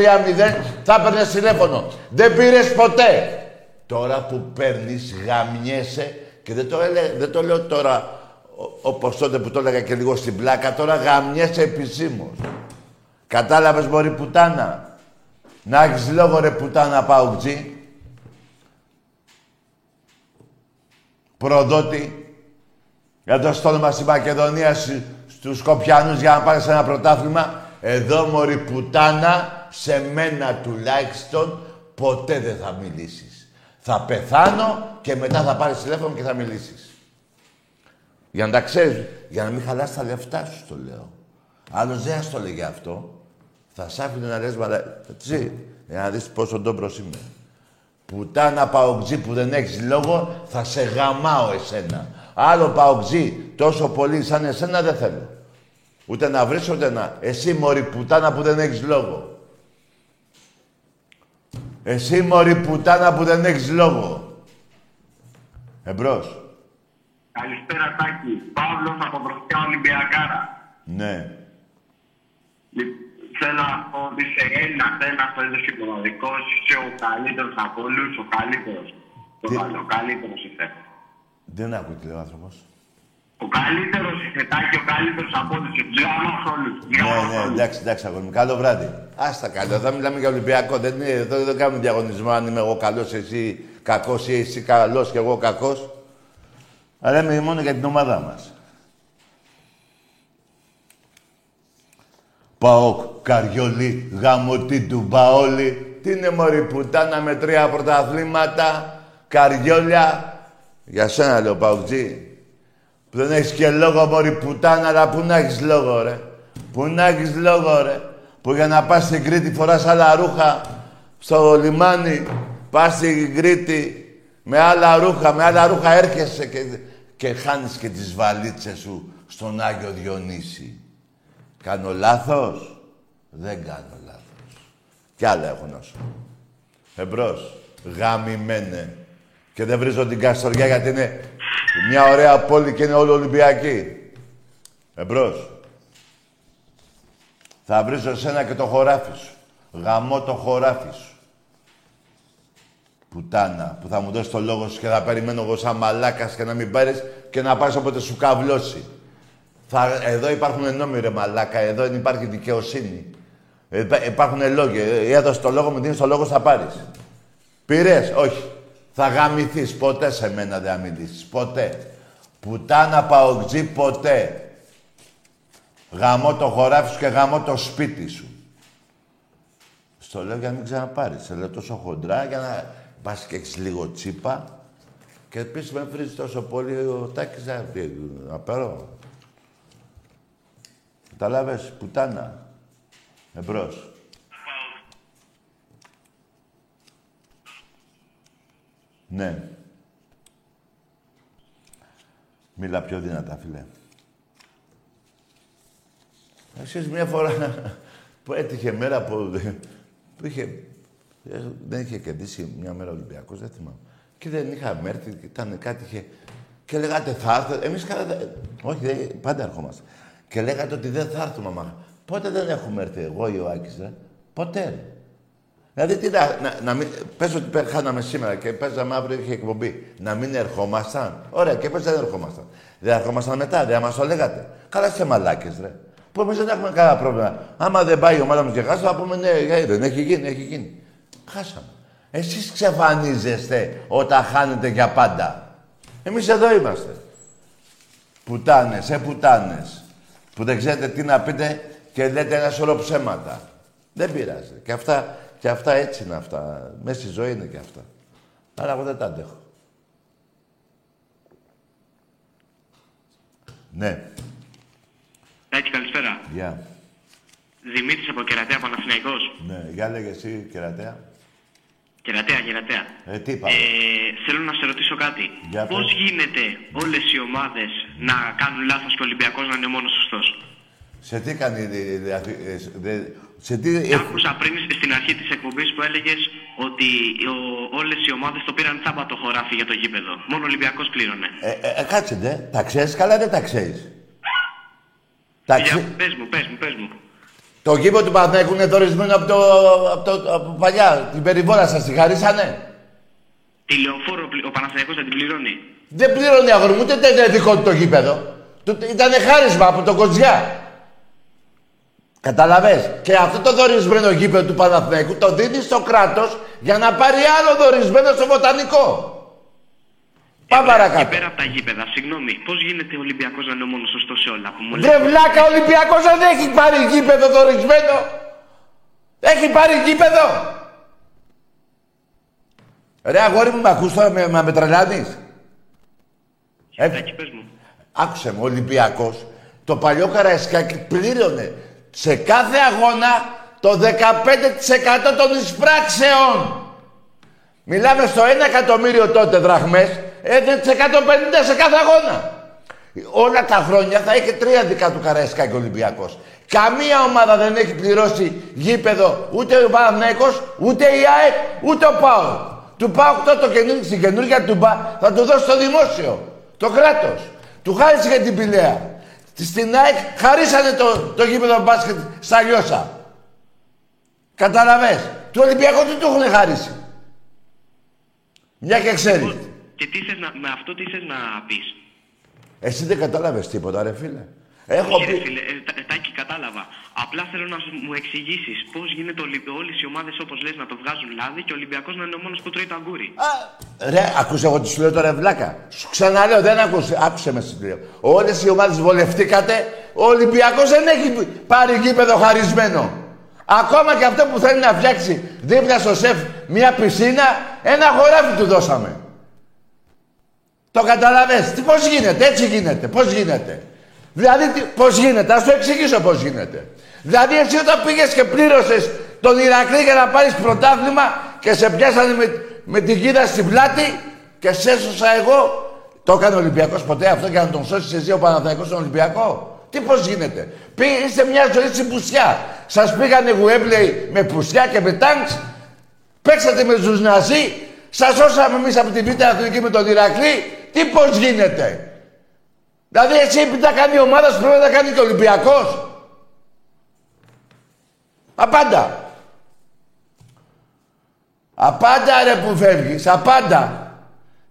Speaker 1: θα έπαιρνες τηλέφωνο. Δεν πήρες ποτέ. Τώρα που παίρνεις γαμιέσαι και δεν το, έλε, δεν το λέω τώρα όπως τότε που το έλεγα και λίγο στην πλάκα, τώρα γαμιέσαι επισήμως. Κατάλαβες μωρή πουτάνα. Να έχεις λόγο ρε πουτάνα παουτζή. Προδότη. Για το στόλμα στη Μακεδονία στους Σκοπιανούς για να πάρεις ένα πρωτάθλημα. Εδώ, μωρή πουτάνα, σε μένα τουλάχιστον, ποτέ δεν θα μιλήσεις. Θα πεθάνω και μετά θα πάρεις τηλέφωνο και θα μιλήσεις. Για να τα ξέρεις, για να μην χαλάς τα λεφτά σου, το λέω. Άλλος δεν το λέγει αυτό. Θα σ' άφηνε να λες μαλα... Έτσι, για να δεις πόσο ντόμπρος είμαι. Πουτάνα παοξή που δεν έχεις λόγο, θα σε γαμάω εσένα. Άλλο παοξή, τόσο πολύ σαν εσένα δεν θέλω. Ούτε να βρεις, ούτε να... Εσύ μωρή πουτάνα που δεν έχεις λόγο. Εσύ μωρή πουτάνα που δεν έχεις λόγο. Εμπρός.
Speaker 3: Καλησπέρα Τάκη. Παύλος από Δροσιά Ολυμπιακάρα.
Speaker 1: Ναι.
Speaker 3: Θέλω να πω ότι σε ένας θέμα το είδος και είσαι ο καλύτερος από όλους, ο καλύτερος. Ο καλύτερος είσαι.
Speaker 1: Δεν άκουει τι λέει ο άνθρωπος.
Speaker 3: Ο καλύτερος Τάκη, ο καλύτερος από όλους. όλους.
Speaker 1: Ναι, ναι, εντάξει, εντάξει, αγόρι Καλό βράδυ. Άστα καλό, θα μιλάμε για Ολυμπιακό. Δεν, είναι, δεν, δεν κάνουμε διαγωνισμό αν είμαι εγώ καλός, εσύ κακός ή εσύ καλός και εγώ κακός. Αλλά είμαι μόνο για την ομάδα μας. Πάω Καριόλι, γαμωτή του Μπαόλι. Τι είναι μωρή πουτάνα με τρία πρωταθλήματα. Καριόλια. Για σένα λέω Παουτζή. Που δεν έχεις και λόγο μωρή πουτάνα, αλλά πού να έχεις λόγο ρε. Πού να έχεις λόγο ρε. Που για να πας στην Κρήτη φοράς άλλα ρούχα στο λιμάνι. Πας στην Κρήτη με άλλα ρούχα, με άλλα ρούχα έρχεσαι και, και χάνεις και τις βαλίτσες σου στον Άγιο Διονύση. Κάνω λάθος; Δεν κάνω λάθος. Κι άλλα έχω να σου. Εμπρός. Γαμημένε. Και δεν βρίζω την Καστοριά γιατί είναι μια ωραία πόλη και είναι όλο Ολυμπιακή. Εμπρός. Θα βρίζω εσένα και το χωράφι σου. Γαμώ το χωράφι σου. Πουτάνα, που θα μου δώσεις το λόγο σου και θα περιμένω εγώ σαν μαλάκας και να μην πάρεις και να πάρεις όποτε σου καβλώσει. Θα, εδώ υπάρχουν νόμοι ρε μαλάκα, εδώ δεν υπάρχει δικαιοσύνη. Ε, υπάρχουν λόγια. Ε, έδωσε το λόγο, μου δίνεις το λόγο, θα πάρεις. Πήρες, όχι. Θα γαμηθείς. Ποτέ σε μένα δεν θα μιλήσεις. Ποτέ. Πουτάνα παοκτζή ποτέ. Γαμώ το χωράφι σου και γαμώ το σπίτι σου. Στο λέω για να μην ξαναπάρεις. Σε λέω τόσο χοντρά για να πας και έχεις λίγο τσίπα. Και επίσης με βρίζεις τόσο πολύ ο Τάκης να, να πάρω. Καταλάβες, πουτάνα. Εμπρός. Ναι. Μίλα πιο δυνατά, φίλε. Εσείς μια φορά που έτυχε μέρα που, που είχε, δεν είχε κερδίσει μια μέρα Ολυμπιακός, δεν θυμάμαι. Και δεν είχαμε έρθει, ήταν κάτι είχε... Και λέγατε θα έρθετε. Εμείς κάνατε... Όχι, πάντα ερχόμαστε. Και λέγατε ότι δεν θα έρθουμε, μα. Πότε δεν έχουμε έρθει εγώ ή ο Άκης, ρε; Ποτέ. Δηλαδή, τι να, να, να μην, πες ότι χάναμε σήμερα και παίζαμε αύριο είχε εκπομπή. Να μην ερχόμασταν. Ωραία, και πες δεν ερχόμασταν. Δεν ερχόμασταν μετά, δεν μας το λέγατε. Καλά σε μαλάκες, ρε. Που εμείς δεν έχουμε κανένα πρόβλημα. Άμα δεν πάει η ομάδα μας και χάσει, θα πούμε ναι, δεν έχει γίνει, έχει γίνει. Χάσαμε. Εσείς ξεφανίζεστε όταν χάνετε για πάντα. Εμείς εδώ είμαστε. Πουτάνες, ε πουτάνες. Που δεν ξέρετε τι να πείτε και λέτε ένα σωρό ψέματα. Δεν πειράζει. Και αυτά και αυτά έτσι είναι αυτά. Μέσα στη ζωή είναι και αυτά. Αλλά εγώ δεν τα αντέχω. Ναι.
Speaker 3: Τάκη, καλησπέρα.
Speaker 1: Γεια. Yeah.
Speaker 3: Δημήτρης από Κερατέα, Παναθηναϊκός.
Speaker 1: Ναι, για λέγε εσύ, Κερατέα.
Speaker 3: Κερατέα, Κερατέα.
Speaker 1: Ε, τι είπα.
Speaker 3: Ε, θέλω να σε ρωτήσω κάτι.
Speaker 1: Για
Speaker 3: Πώς γίνεται όλες οι ομάδες να κάνουν λάθος και ο Ολυμπιακός να είναι μόνος σωστός;
Speaker 1: Σε τι κάνει... Σε τι...
Speaker 3: Άκουσα πριν στην αρχή της εκπομπής που έλεγες ότι ο, όλες οι ομάδες το πήραν τσάμπα το χωράφι για το γήπεδο. Μόνο ο Ολυμπιακός πλήρωνε.
Speaker 1: Ε, ε, ε κάτσε, ναι. Τα ξέρεις καλά δεν τα ξέρεις.
Speaker 3: Τα ξέ... Πες μου, πες μου, πες μου.
Speaker 1: Το γήπεδο του Παναθηναϊκού είναι δορισμένο από, το, από, το, από παλιά. Την περιβόρα σας τη χαρίσανε.
Speaker 3: Τη λεωφόρο ο Παναθηναϊκός δεν την πληρώνει.
Speaker 1: Δεν πληρώνει αγόρι μου, ούτε δεν είναι δικό του το γήπεδο. Ήτανε χάρισμα από το Κοτζιά. Καταλαβες. Και αυτό το δορισμένο γήπεδο του Παναθηναϊκού το δίνει στο κράτος για να πάρει άλλο δορισμένο στο βοτανικό. Πάμε παρακάτω.
Speaker 3: Και πέρα από τα γήπεδα, συγγνώμη, πώς γίνεται ο Ολυμπιακός να είναι ο μόνος σωστό σε όλα. Που μου
Speaker 1: Βρε βλάκα, ο Ολυμπιακός δεν έχει πάρει γήπεδο δορισμένο. Έχει πάρει γήπεδο. Ρε αγόρι μου, με ακούς τώρα, με, με, με τρελάνεις; Ε,
Speaker 3: Σιγάκι, πες μου.
Speaker 1: άκουσε με, ο Ολυμπιακός, το παλιό Καραϊσκάκι πλήρωνε σε κάθε αγώνα το 15% των εισπράξεων. Μιλάμε στο 1 εκατομμύριο τότε δραχμές, έδινε τις 150 σε κάθε αγώνα. Όλα τα χρόνια θα είχε τρία δικά του Καραϊσκάκη ο Ολυμπιακός. Καμία ομάδα δεν έχει πληρώσει γήπεδο ούτε ο Παναθηναϊκός, ούτε η ΑΕΚ, ούτε ο ΠΑΟΚ. Του ΠΑΟΚ τότε το καινούργιο, στην καινούργια του ΠΑ θα του δώσει το δημόσιο, το κράτος. Του χάρισε για την Πηλαία. Στην ΑΕΚ χαρίσανε το, το γήπεδο μπάσκετ στα Λιώσα. Καταλαβες. Του Ολυμπιακού τι του έχουν χαρίσει. Μια και ξέρεις.
Speaker 3: Και τι θες να, με αυτό τι θες να πεις;
Speaker 1: Εσύ δεν κατάλαβες τίποτα ρε φίλε. Έχω
Speaker 3: Όχι, ρε
Speaker 1: πει...
Speaker 3: φίλε, ε, τα- ε, Τάκη, κατάλαβα. Απλά θέλω να σου- μου εξηγήσεις πώς γίνεται όλες οι ομάδες όπως λες να το βγάζουν λάδι και ο Ολυμπιακός να είναι ο μόνος που τρώει το αγκούρι.
Speaker 1: Α, ρε, ακούσε εγώ τι σου λέω τώρα, βλάκα. Σου ξαναλέω, δεν ακούσε. Άκουσε με σου λέω. Όλες οι ομάδες βολευτήκατε. Ο Ολυμπιακός δεν έχει πάρει γήπεδο χαρισμένο. Ακόμα και αυτό που θέλει να φτιάξει δίπλα στο σεφ μια πισίνα, ένα χωράφι του δώσαμε. Το καταλαβες. Τι, πώς γίνεται, έτσι γίνεται, πώς γίνεται. Δηλαδή, τι, πώς γίνεται, ας το εξηγήσω πώς γίνεται. Δηλαδή, εσύ όταν πήγες και πλήρωσες τον Ηρακλή για να πάρεις πρωτάθλημα και σε πιάσανε με, με την κίδα στην πλάτη και σε έσωσα εγώ. Το έκανε ο Ολυμπιακός ποτέ αυτό για να τον σώσεις εσύ ο Παναθηναϊκός στον Ολυμπιακό; Τι πώς γίνεται; Πήγε, είστε μια ζωή στην πουσιά. Σας πήγανε γουέμπλεϊ με πουσιά και με τάγκς. Παίξατε με τους Ναζί. Σας σώσαμε εμείς από την Β' Αθηνική με τον Ηρακλή. Τι πώς γίνεται; Δηλαδή εσύ επειδή τα κάνει η ομάδα σου πρέπει να τα κάνει και ο Ολυμπιακός. Απάντα. Απάντα ρε που φεύγεις, απάντα.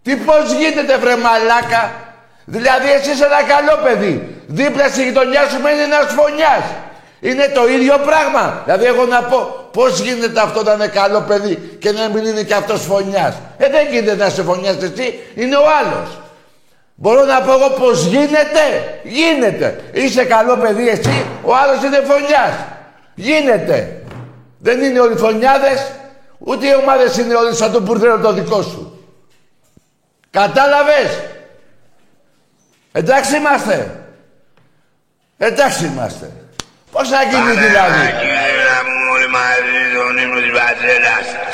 Speaker 1: Τι πώς γίνεται βρε μαλάκα; Δηλαδή εσύ είσαι ένα καλό παιδί. Δίπλα στη γειτονιά σου μένει ένας φωνιάς. Είναι το ίδιο πράγμα. Δηλαδή εγώ να πω πώς γίνεται αυτό να είναι καλό παιδί και να μην είναι και αυτός φωνιάς. Ε δεν γίνεται να είσαι φωνιάς εσύ, είναι ο άλλος. Μπορώ να πω εγώ πώς γίνεται. Γίνεται. Είσαι καλό παιδί εσύ, ο άλλος είναι φωνιάς. Γίνεται. Δεν είναι όλοι φωνιάδες, ούτε οι ομάδες είναι όλοι σαν το μπουρδέλο το δικό σου. Κατάλαβες; Εντάξει είμαστε. Εντάξει είμαστε. Πώς θα γίνει δηλαδή;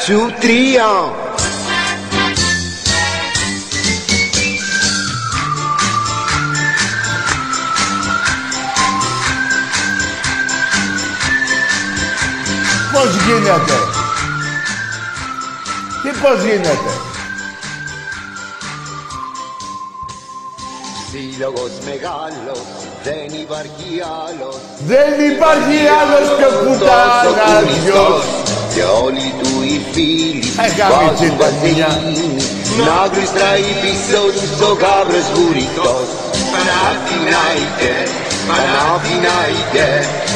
Speaker 4: Σου τρία.
Speaker 1: Πώς γίνεται; Τι πώς γίνεται;
Speaker 4: Σύλλογος μεγάλος, δεν υπάρχει άλλος.
Speaker 1: Δεν υπάρχει άλλος πιο πουτάνας
Speaker 4: Και όλοι του οι φίλοι
Speaker 1: Ε, γάμιτσι
Speaker 4: βάζουν
Speaker 1: τα μηνιά.
Speaker 4: βαζελίνη Να γλιστράει πίσω τους ο γάβρος βουρητός Παναθηνάιτε, Παναθηνάιτε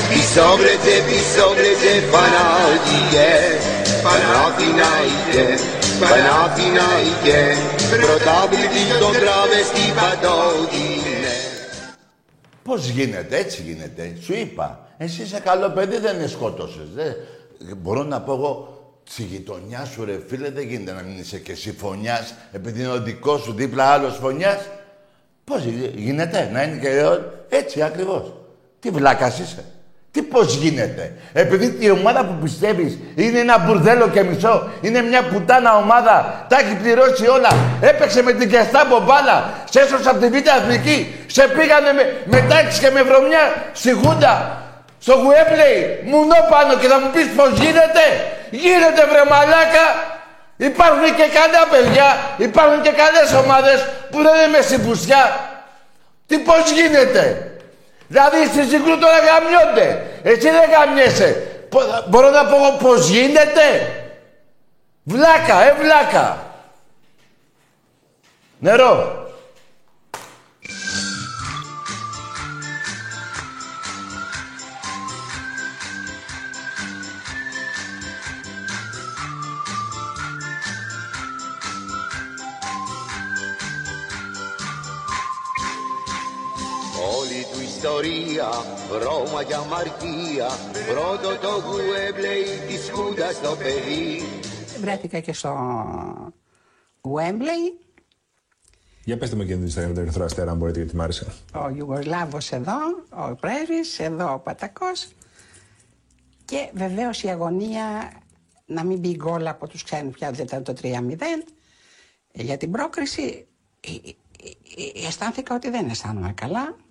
Speaker 4: Πισόβρετε, πισόβρετε φανάτικε Παναθηνάιτε, Παναθηνάιτε Πρωτάβλητη των τραβεστή παντότινε
Speaker 1: Πώς γίνεται, έτσι γίνεται. Σου είπα, εσύ είσαι καλό παιδί, δεν είναι σκότωσες. Δεν... Μπορώ να πω εγώ, στη γειτονιά σου ρε φίλε, δεν γίνεται να μην είσαι και εσύ φωνιάς, επειδή είναι ο δικός σου δίπλα άλλος φωνιάς. Πώς γι- γίνεται, να είναι και ο- έτσι ακριβώς. Τι βλάκας είσαι. Τι πώς γίνεται. Επειδή η ομάδα που πιστεύεις είναι ένα μπουρδέλο και μισό, είναι μια πουτάνα ομάδα, τα έχει πληρώσει όλα, έπαιξε με την Κεστάμπο μπάλα, σε έσωσε από την Β' Αθηνική, σε πήγανε με, με τάξη και με βρωμιά στη Χούντα, στο Γουέμπλεϊ, μουνό πάνω και θα μου πεις πώς γίνεται. Γίνεται βρε μαλάκα. Υπάρχουν και καλά παιδιά, υπάρχουν και καλές ομάδες που δεν είναι μες στην πουσιά. Τι πώς γίνεται; Δηλαδή στη Συγκρού τώρα γαμιόνται. Εσύ δεν γαμιέσαι. Πο- Μπορώ να πω εγώ πώς γίνεται; Βλάκα, ε βλάκα. Νερό.
Speaker 4: Ιστορία, Ρώμα για αμαρτία Πρώτο το Γουέμπλεϊ της Χούντας το παιδί.
Speaker 5: Βρέθηκα και στο Wembley,
Speaker 6: Για πετε με εκείνη την ιστορία με τον Ερυθρό Αστέρα, αν μπορείτε, γιατί μ' άρεσε.
Speaker 5: ο Ιουγκοσλάβος εδώ, ο πρέσβης, εδώ ο Πατακός. Και βεβαίως η αγωνία να μην μπει γκολ από τους ξένους πια δεν ήταν το 3-0 για την πρόκριση ε, ε, ε, αισθάνθηκα ότι δεν αισθάνομαι καλά. Ε,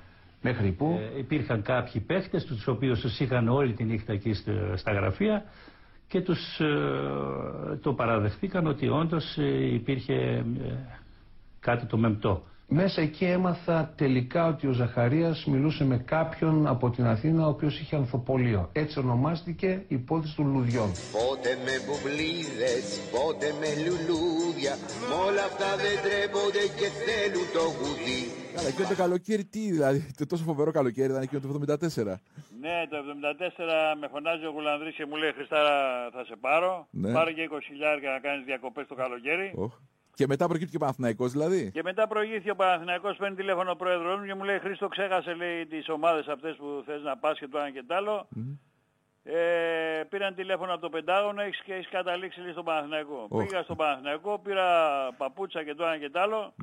Speaker 7: μέχρι που.
Speaker 8: Ε, υπήρχαν κάποιοι παίχτες, τους οποίους τους είχαν όλη τη νύχτα εκεί στα- στα γραφεία και τους ε, το παραδεχτήκαν ότι όντως ε, υπήρχε ε, κάτι το μεμπτό.
Speaker 7: Μέσα εκεί έμαθα τελικά ότι ο Ζαχαρίας μιλούσε με κάποιον από την Αθήνα ο οποίος είχε ανθοπολείο. Έτσι ονομάστηκε η υπόθεση των λουδιών.
Speaker 4: Πότε με μπουμπλίδες, πότε με λουλούδια Μ' όλα αυτά δεν τρέπονται και θέλουν το γουδί
Speaker 9: Καλά, εκείνο το καλοκαίρι τι, δηλαδή, το τόσο φοβερό καλοκαίρι ήταν εκείνο το 74.
Speaker 10: Ναι, το 74 με φωνάζει ο Γουλανδρής και μου λέει Χριστάρα θα σε πάρω.
Speaker 9: Ναι.
Speaker 10: Πάρε και 20 χιλιάρια να κάνεις διακοπές το καλοκαίρι.
Speaker 9: Οχ. Και μετά προκύπτει και ο Παναθηναϊκός δηλαδή.
Speaker 10: Και μετά προηγήθηκε ο Παναθηναϊκός, παίρνει τηλέφωνο ο πρόεδρος μου και μου λέει Χρήστο ξέχασε λέει τις ομάδες αυτές που θες να πας και το ένα και το άλλο. Ε, πήραν τηλέφωνο από το Πεντάγωνο έχεις, και έχεις καταλήξει λέει στον Παναθηναϊκό.
Speaker 9: Οχ.
Speaker 10: Πήγα στον Παναθηναϊκό, πήρα παπούτσα και το ένα και το άλλο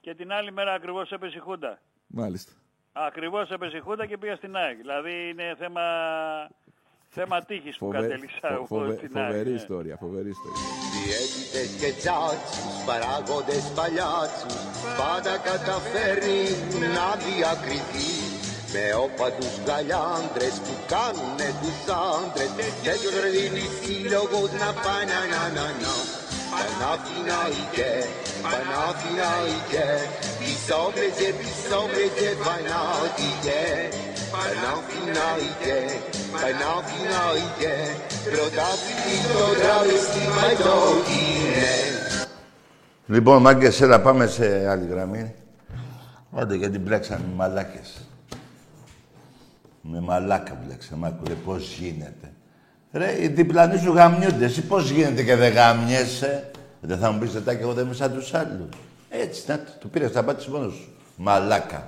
Speaker 10: και την άλλη μέρα ακριβώς έπεσε η Χούντα.
Speaker 9: Μάλιστα.
Speaker 10: Ακριβώς έπεσε η Χούντα και πήγα στην ΑΕΚ. Δηλαδή είναι θέμα, θέμα τύχης που
Speaker 9: Φοβε-
Speaker 10: κατέληξα
Speaker 9: φο-
Speaker 10: εγώ
Speaker 9: φοβε-
Speaker 10: στην ΑΕΚ.
Speaker 9: Φοβερή
Speaker 10: ναι.
Speaker 9: ιστορία, φοβερή ιστορία.
Speaker 4: Διαίτητες και τσάτσους, παράγοντες παλιάτσους Πάντα καταφέρνει να διακριθεί Με όπατους γαλιάντρες που κάνουνε τους άντρες Και τους δίνει σύλλογος να πάνε να να να Παναθηναϊκέ, Παναθηναϊκέ Πισόβρεζε, πισόβρεζε, Παναθηναϊκέ Παναθηναϊκέ, Παναθηναϊκέ Πρωτάθλημα το τράβεστη μαϊτό είναι
Speaker 1: Λοιπόν, μάγκες, έλα πάμε σε άλλη γραμμή. Άντε, γιατί μπλέξαν οι μαλάκες. Με μαλάκα μπλέξαν, μ' άκουρε, πώς γίνεται. Ρε, οι διπλανοί σου γαμιούνται. Εσύ πώς γίνεται και δεν γαμιέσαι. Δεν θα μου πεις και εγώ δεν είμαι σαν τους άλλους. Έτσι, να το, το πήρες, θα πάτησες μόνος σου. Μαλάκα,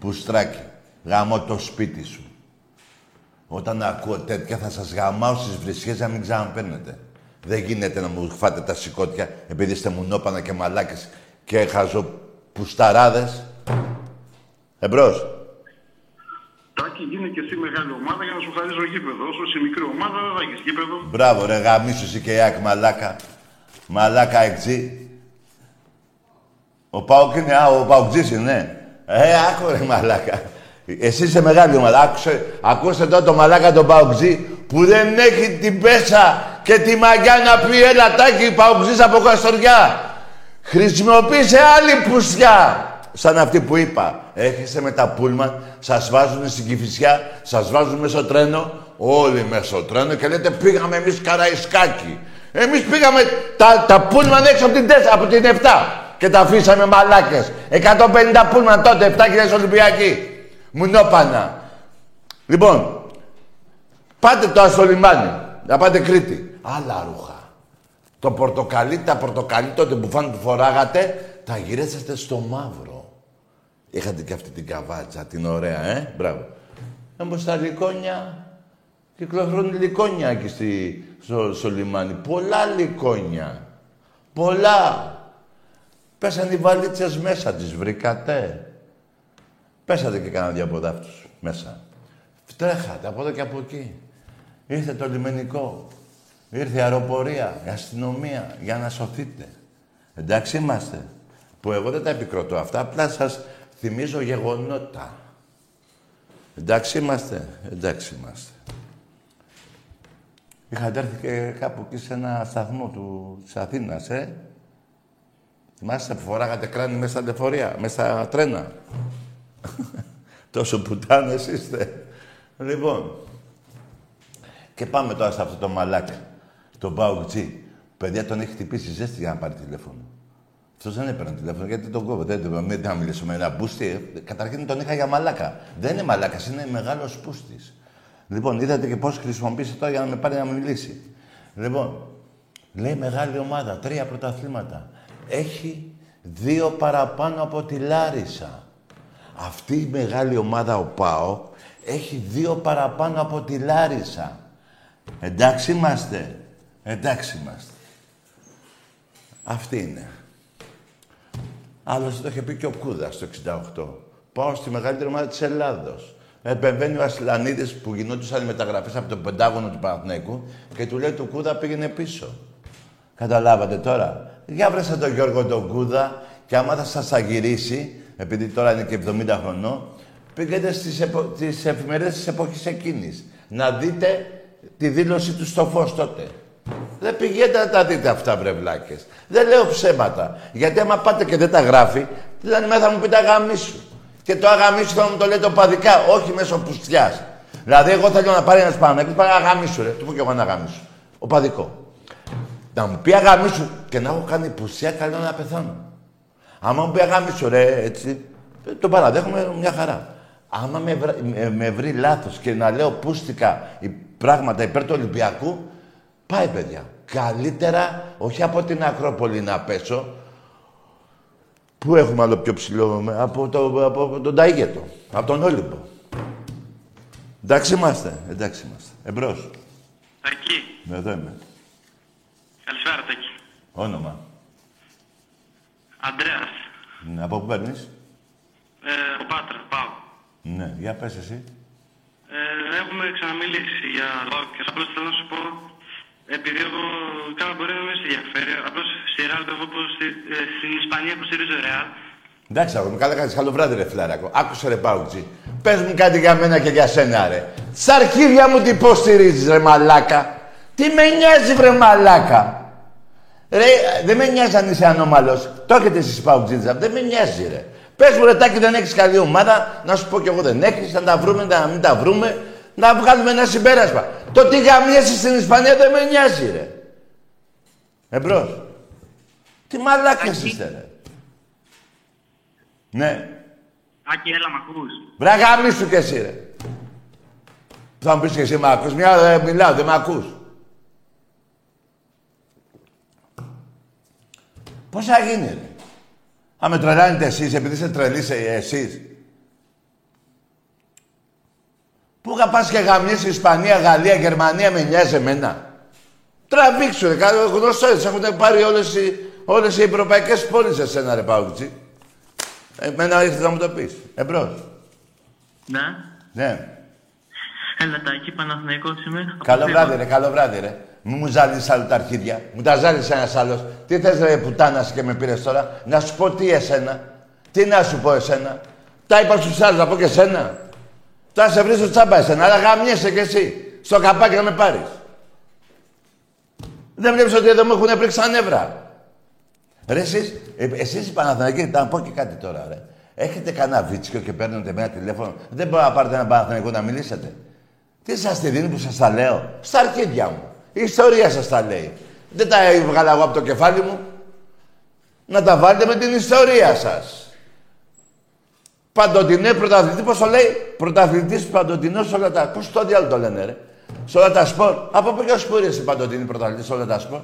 Speaker 1: πουστράκι, γαμώ το σπίτι σου. Όταν ακούω τέτοια θα σας γαμάω στις βρισιές να μην ξαναπαίρνετε. Δεν γίνεται να μου φάτε τα σηκώτια επειδή είστε μουνόπανα και μαλάκες και χαζοπουσταράδες. Εμπρός.
Speaker 11: Τάκη, γίνε και εσύ μεγάλη ομάδα για να σου χαρίζω γήπεδο. Όσο είσαι μικρή ομάδα δεν θα έχεις γήπεδο.
Speaker 1: Μπράβο ρε γαμίσου εσύ και η Άκ μαλάκα. Μαλάκα εξή. Ο Πάοκ είναι, α, ο Παοκτζής είναι, ναι. Ε, άκου ρε μαλάκα. Εσύ είσαι μεγάλη ομάδα. Άκουσε, ακούστε τώρα το μαλάκα τον Παοκτζή που δεν έχει την πέσα και τη μαγιά να πει έλα τάκι Παοκτζής από Καστοριά. Χρησιμοποίησε άλλη πουσιά. Σαν αυτή που είπα. Έρχεστε με τα πούλμαν, σας βάζουν στην Κηφισιά, σας βάζουν μέσα στο τρένο, όλοι μέσα στο τρένο και λέτε πήγαμε εμείς Καραϊσκάκι. Εμείς πήγαμε τα, τα πούλμαν έξω από την, 4, από την 7 και τα αφήσαμε μαλάκες. 150 πούλμαν τότε, 7.000 Ολυμπιακοί. Μουνόπανα. Λοιπόν, πάτε τώρα στο λιμάνι, να πάτε Κρήτη. Άλλα ρούχα. Το πορτοκαλί, τα πορτοκαλί τότε που φάνε που φοράγατε, τα γυρίσατε στο μαύρο. Είχατε και αυτή την καβάτσα, την ωραία, ε, μπράβο. Όμως τα λικόνια, κυκλοφορούν λικόνια εκεί στη, στο, στο λιμάνι. Πολλά λικόνια. Πολλά. Πέσαν οι βαλίτσες μέσα, τις βρήκατε; Πέσατε και κανένα δύο από δάφτους μέσα. Τρέχατε από εδώ και από εκεί. Ήρθε το λιμενικό. Ήρθε η αεροπορία, η αστυνομία για να σωθείτε. Εντάξει είμαστε. Που εγώ δεν τα επικροτώ αυτά, απλά σας θυμίζω γεγονότα. Εντάξει είμαστε. Εντάξει είμαστε. Είχατε έρθει και κάπου εκεί σε ένα σταθμό του, της Αθήνας, ε; Θυμάστε που φοράγατε κράνη μέσα στα λεωφορεία, μέσα στα τρένα; Τόσο πουτάνες είστε. Λοιπόν, και πάμε τώρα σε αυτό το μαλάκα, τον Μπαουτζή. Παιδιά τον έχει χτυπήσει ζέστη για να πάρει τηλέφωνο. Αυτός δεν έπαιρνε τηλέφωνο γιατί τον κόβω. Δεν δεν- δεν θα μιλήσω με ένα μπούστι. Ε, Καταρχήν τον είχα για μαλάκα. Δεν είναι μαλάκας, είναι μεγάλος πούστης. Λοιπόν, είδατε και πώς χρησιμοποίησε τώρα για να με πάρει να μιλήσει. Λοιπόν, λέει μεγάλη ομάδα, τρία πρωταθλήματα. Έχει δύο παραπάνω από τη Λάρισα. Αυτή η μεγάλη ομάδα, ο ΠΑΟ, έχει δύο παραπάνω από τη Λάρισα. Εντάξει είμαστε. Εντάξει είμαστε. Αυτή είναι. Άλλωστε το είχε πει και ο Κούδας το 68. Πάω στη μεγαλύτερη ομάδα της Ελλάδος. Επεμβαίνει ο Ασλανίδη που γινόντουσαν οι μεταγραφές από το Πεντάγωνο του Παναθηναϊκού και του λέει του Κούδα πήγαινε πίσω. Καταλάβατε τώρα. Για βρέστε τον Γιώργο τον Κούδα και άμα θα σας αγυρίσει, επειδή τώρα είναι και 70 χρονών, πήγαινε στις, επο... τις εφημερίδες της εποχής εκείνης. Να δείτε τη δήλωση του στο φως τότε. Δεν πηγαίνετε να τα δείτε αυτά, βρεβλάκες. Δεν λέω ψέματα. Γιατί άμα πάτε και δεν τα γράφει, δηλαδή μέσα θα μου πείτε αγαμίσου. Και το αγαμίσου θα μου το λέτε οπαδικά, όχι μέσω πουστιάς. Δηλαδή, εγώ θέλω να πάρει ένας Παναγιώτης, πάρει αγαμίσου, ρε. Του πω και εγώ ένα αγαμίσου. Οπαδικό. Να μου πει αγαμίσου και να έχω κάνει πουσιά, καλό να πεθάνω. Άμα μου πει αγαμίσου, ρε, έτσι, ε, το παραδέχομαι μια χαρά. Άμα με, βρ- με, με βρει λάθος και να λέω πούστικα οι πράγματα υπέρ του Ολυμπιακού, πάει παιδιά. Καλύτερα, όχι από την Ακρόπολη να πέσω, Πού έχουμε άλλο πιο ψηλό, με- από, το, από τον Ταΐγετο, από τον Όλυμπο. Εντάξει είμαστε, εντάξει είμαστε. Εμπρός.
Speaker 3: Τακί.
Speaker 1: Εδώ είμαι.
Speaker 3: Καλησπέρα, Τακί.
Speaker 1: Όνομα.
Speaker 3: Αντρέας.
Speaker 1: Ναι, από πού παίρνεις;
Speaker 3: Ε, ο Πάτρα, πάω.
Speaker 1: Ναι, για πες εσύ.
Speaker 3: Ε, έχουμε ξαναμιλήσει για λόγο και απλώς θέλω να σου πω, επειδή εγώ κάνα μπορεί να με σε ενδιαφέρει, απλώς στη Ρεάλ εγώ που στη, ε, στην Ισπανία που στηρίζω Ρεάλ,
Speaker 1: Εντάξει, αγόρι μου, καλά κάνεις. Καλό βράδυ, ρε φιλάρακο. Άκουσε, ρε Πάουτζι. Πες μου κάτι για μένα και για σένα, ρε. Στα αρχίδια μου τι πώς στηρίζεις, ρε μαλάκα. Τι με νοιάζει, βρε μαλάκα. Ρε, δεν με νοιάζει αν είσαι ανώμαλος. Το έχετε εσείς Πάουτζίτζα. Δεν με νοιάζει, ρε. Πες μου, ρε Τάκη, δεν έχεις καλή ομάδα. Να σου πω κι εγώ δεν έχεις. Να τα βρούμε, να μην τα βρούμε. Να βγάλουμε ένα συμπέρασμα. Το τι γαμιέσαι στην Ισπανία δεν με νοιάζει, ρε. Εμπρός. Τι μαλάκες είστε, ρε. Ναι.
Speaker 3: Άκη, έλα, μ' ακούς.
Speaker 1: Βρε γαμίσου κι εσύ, ρε. Θα μου πεις και εσύ μ' ακούς. Μια ε, μιλάω, δεν μ' ακούς. Πώς θα γίνει, ρε; Αν με τρελάνετε εσείς, επειδή είστε τρελοί σε- εσείς. Πού θα πας και γαμιέσαι Ισπανία, Γαλλία, Γερμανία, με νοιάζει εμένα. Τραβήξου, ρε. Καλό γνωστό, έτσι έχουν πάρει όλες οι, όλες οι ευρωπαϊκές πόλεις εσένα, ρε Παούτσι. Εμένα ήρθε να μου το πεις. Εμπρός.
Speaker 3: Ναι.
Speaker 1: Ναι.
Speaker 3: Έλα, Τάκη, Παναθηναϊκός είμαι. Από
Speaker 1: Καλό
Speaker 3: Θήβα.
Speaker 1: βράδυ, ρε, καλό βράδυ, ρε. Μη μου ζάλεις άλλο τα αρχίδια. Μου τα ζάλεις ένας άλλος. Τι θες, ρε, πουτάνας και με πήρες τώρα; Να σου πω τι εσένα. Τι να σου πω εσένα; Τα είπα στους άλλους, να πω και εσένα. Θα σε βρίσω τσάμπα εσένα, αλλά γαμιέσαι κι εσύ. Στο καπάκι να με πάρεις. Δεν βλέπεις ότι εδώ μου έχουν πρίξει τα νεύρα. Ρε εσείς, ε, εσείς οι Παναθηναϊκοί, να πω και κάτι τώρα, ρε. Έχετε κανένα βίτσιο και παίρνετε με ένα τηλέφωνο; Δεν μπορείτε να πάρετε ένα Παναθηναϊκό να μιλήσετε. Τι σας τη δίνει που σας τα λέω; Στα αρχίδια μου. Η ιστορία σας τα λέει. Δεν τα έβγαλα εγώ από το κεφάλι μου. Να τα βάλετε με την ιστορία σας. Παντοτινέ πρωταθλητή, πώς το λέει; Πρωταθλητής παντοτινός σε όλα τα... Πώς το διάλογο το λένε, ρε. Σε όλα τα σπορ. Από ποιο σπορ είσαι παντοτινή πρωταθλητής σε όλα τα σπορ;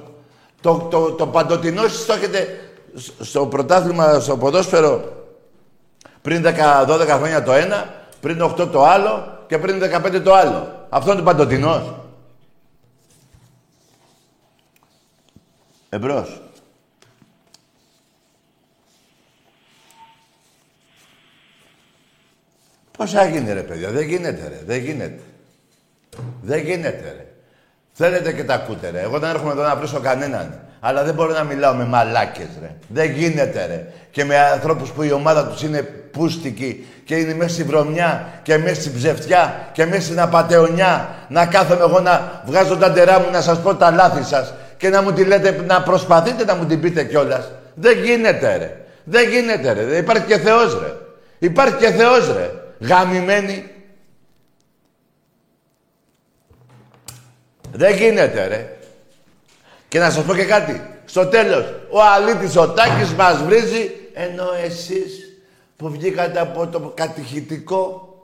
Speaker 1: Το, το, το παντοτινό εσείς το έχετε σ- στο πρωτάθλημα, στο ποδόσφαιρο πριν 10-12 χρόνια το ένα, πριν 8 το άλλο και πριν 15 το άλλο. Αυτό είναι το παντοτινός. Εμπρός. Πώς θα γίνει ρε παιδιά, δεν γίνεται ρε, δεν γίνεται. Δεν γίνεται ρε. Θέλετε και τα ακούτε ρε. Εγώ δεν έρχομαι εδώ να βρίσω κανέναν. Αλλά δεν μπορώ να μιλάω με μαλάκες, ρε. Δεν γίνεται, ρε. Και με ανθρώπους που η ομάδα τους είναι πούστικοι και είναι μέσα στη βρωμιά και μέσα στην ψευτιά και μέσα στην απατεωνιά. Να κάθομαι εγώ να βγάζω τα ντερά μου να σας πω τα λάθη σας και να μου τη λέτε, να προσπαθείτε να μου την πείτε κιόλας. Δεν γίνεται, ρε. Δεν γίνεται, ρε. Δεν υπάρχει και Θεός, ρε. Υπάρχει και Θεός, ρε. Γαμημένοι. Δεν γίνεται, ρε. Και να σας πω και κάτι. Στο τέλος, ο αλήτης ο Τάκης μας βρίζει, ενώ εσείς που βγήκατε από το κατηχητικό,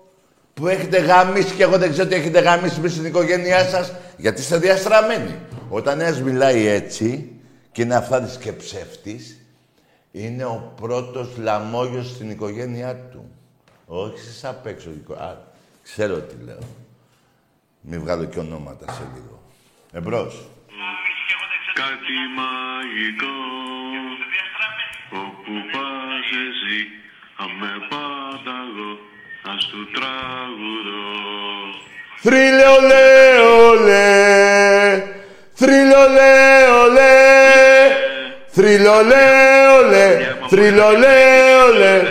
Speaker 1: που έχετε γαμίσει και εγώ δεν ξέρω τι έχετε γαμίσει μέσα στην οικογένειά σας, γιατί είστε διαστραμμένοι. Όταν ένας μιλάει έτσι και είναι αφθάδης και ψεύτης, είναι ο πρώτος λαμόγιος στην οικογένειά του. Όχι εσείς απ' έξω. Α, ξέρω τι λέω. Μην βγάλω και ονόματα σε λίγο. Εμπρός.
Speaker 2: Κάτι μαγικό Όπου πας εσύ Αμέ πάντα εγώ Ας του τραγουδώ.
Speaker 1: Θρύλε ολέ ολέ Θρύλε ολέ ολέ Θρύλε ολέ ολέ Θρύλε ολέ ολέ.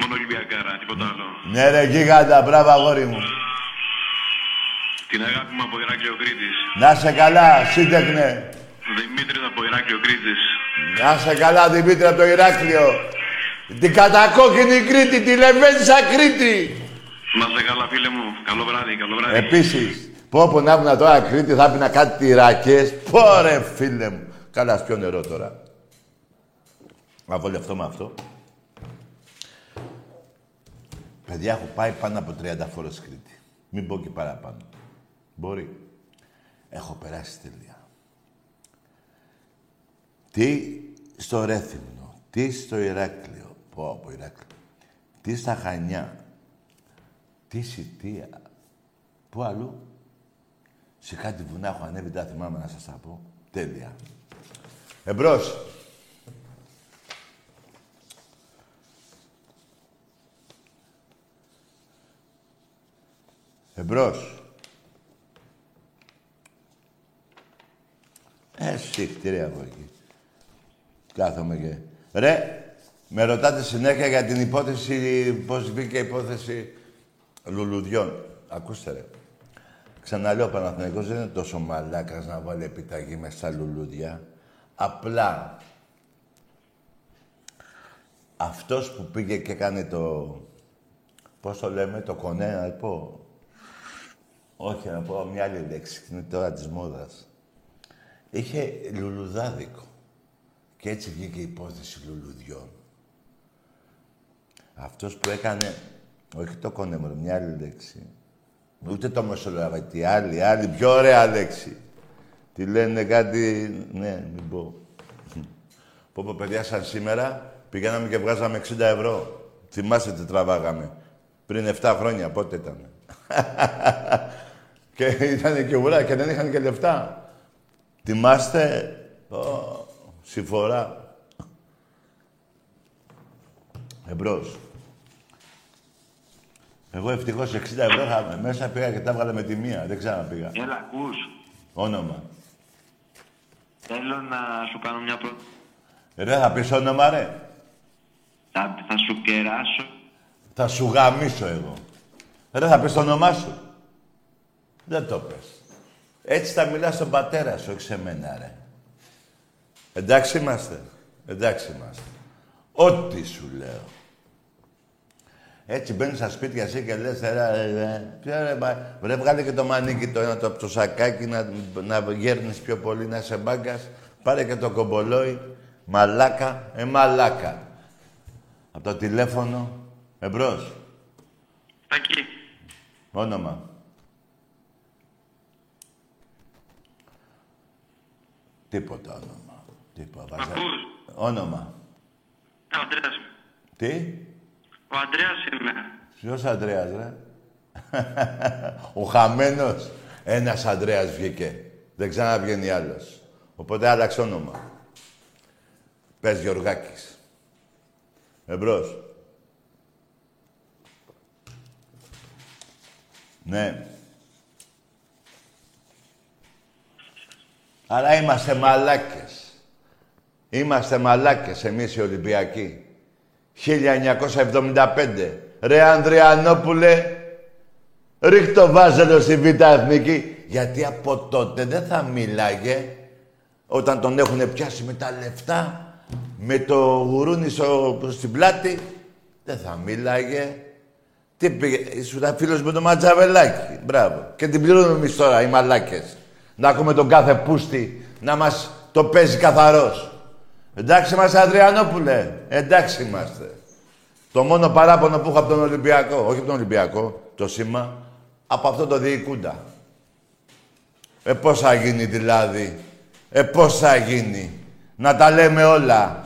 Speaker 2: Μόνο Ολυμπιακάρα, τίποτα άλλο.
Speaker 1: Ναι ρε γίγαντα, μπράβο αγόρι μου.
Speaker 2: Την αγάπη μου από Ηράκλειο Κρήτης
Speaker 1: Να σε καλά, σύντεκνε.
Speaker 2: Δημήτρης από Ηράκλειο Κρήτης
Speaker 1: Να σε καλά, Δημήτρη, από το Ηράκλειο. Την κατακόκκινη Κρήτη, τη Λεβέντσα Κρήτη.
Speaker 2: Να είστε καλά φίλε μου Καλό βράδυ, καλό βράδυ
Speaker 1: Επίσης, πω πω να ήμουν τώρα Κρήτη, θα πίνα κάτι τυρακές. Πω ρε φίλε μου. Καλά, ας πιω νερό τώρα. Να βολευτώ με αυτό. Παιδιά, έχω πάει πάνω από 30 φορές Κρήτη. Μην πω και παραπάνω. Μπορεί. Έχω περάσει τελεία. Τι στο Ρέθυμνο, τι στο Ηράκλειο. Πω από Ηράκλειο. Τι στα Χανιά. Τι Σιτία. Πού αλλού. Σε κάτι βουνά έχω ανέβει, δεν τα θυμάμαι να σας τα πω. Τέλεια. Εμπρός. Εμπρός. Ε, συχτήρια από εκεί. Κάθομαι και... Ρε, με ρωτάτε συνέχεια για την υπόθεση, πώς βγήκε η υπόθεση λουλουδιών. Ακούστε ρε. Ξαναλέω, ο Παναθηναϊκός δεν είναι τόσο μαλάκας να βάλει επιταγή μέσα στα λουλούδια. Απλά αυτός που πήγε και έκανε το... Πώς το λέμε, το κονέ, να πω. Όχι, να πω μια άλλη λέξη, είναι τώρα της μόδας. Είχε λουλουδάδικο. Και έτσι βγήκε η υπόθεση λουλουδιών. Αυτός που έκανε, όχι το κονέμορο, μια άλλη λέξη. Ούτε το μεσολαβητή, άλλη, άλλη, πιο ωραία λέξη. Τι λένε κάτι, ναι, μην πω. Πω πω παιδιά σαν σήμερα πηγαίναμε και βγάζαμε 60 ευρώ. Θυμάστε τι τραβάγαμε. Πριν 7 χρόνια, πότε ήταν. και ήταν και ουρά και δεν είχαν και λεφτά. Θυμάστε, Ω, συμφορά. Εμπρός. Εγώ ευτυχώς 60 ευρώ είχαμε μέσα, πήγα και τα έβγαλα με τη μία. Δεν ξαναπήγα.
Speaker 2: Έλα, ακούς.
Speaker 1: Όνομα.
Speaker 2: Θέλω να σου κάνω μια πρόταση.
Speaker 1: Ρε, θα πεις όνομα, ρε.
Speaker 2: Θα, θα σου κεράσω.
Speaker 1: Θα σου γαμίσω εγώ. Ρε, θα πεις το όνομά σου. Δεν το πες. Έτσι θα μιλάς στον πατέρα σου, όχι σε μένα, ρε. Εντάξει είμαστε. Εντάξει είμαστε. Ό,τι σου λέω. Έτσι μπαίνεις στα σπίτια εσύ και λες, ρε, ρε, ρε, ποιο ρε, μα, βρε, βγάλε και το μανίκι το ένα το, από το σακάκι να, να γέρνεις πιο πολύ, να σε μπάγκας. Πάρε και το κομπολόι, μαλάκα, ε, μαλάκα. Από το τηλέφωνο, εμπρός.
Speaker 3: Τακί.
Speaker 1: Όνομα. Τίποτα όνομα. Τίποτα. Βάζα...
Speaker 3: Ακούς.
Speaker 1: Όνομα.
Speaker 3: Ο Αντρέας.
Speaker 1: Τι;
Speaker 3: Ο Αντρέας είμαι.
Speaker 1: Ποιος Αντρέας, ρε; Ο χαμένος. Ένας Αντρέας βγήκε. Δεν ξαναβγαίνει άλλος. Οπότε άλλαξε όνομα. Πες Γιωργάκης. Εμπρός. Ναι. Αλλά είμαστε μαλάκες. Είμαστε μαλάκες εμείς οι Ολυμπιακοί. 1975. Ρε Ανδριανόπουλε, ρίχτω βάζελο στη Β' Εθνική. Γιατί από τότε δεν θα μίλαγε όταν τον έχουν πιάσει με τα λεφτά, με το γουρούνι στο, στην πλάτη, δεν θα μίλαγε. Τι πήγε, ήσουν φίλος με το ματζαβελάκι. Μπράβο. Και την πληρώνουμε εμείς τώρα, οι μαλάκες. Να ακούμε τον κάθε πούστη να μας το παίζει καθαρός. Εντάξει είμαστε, Αδριανόπουλε. Εντάξει είμαστε. Το μόνο παράπονο που έχω από τον Ολυμπιακό, όχι από τον Ολυμπιακό, το σήμα, από αυτό το διοικούντα. Ε, πώς θα γίνει δηλαδή; Ε, πώς θα γίνει; Να τα λέμε όλα.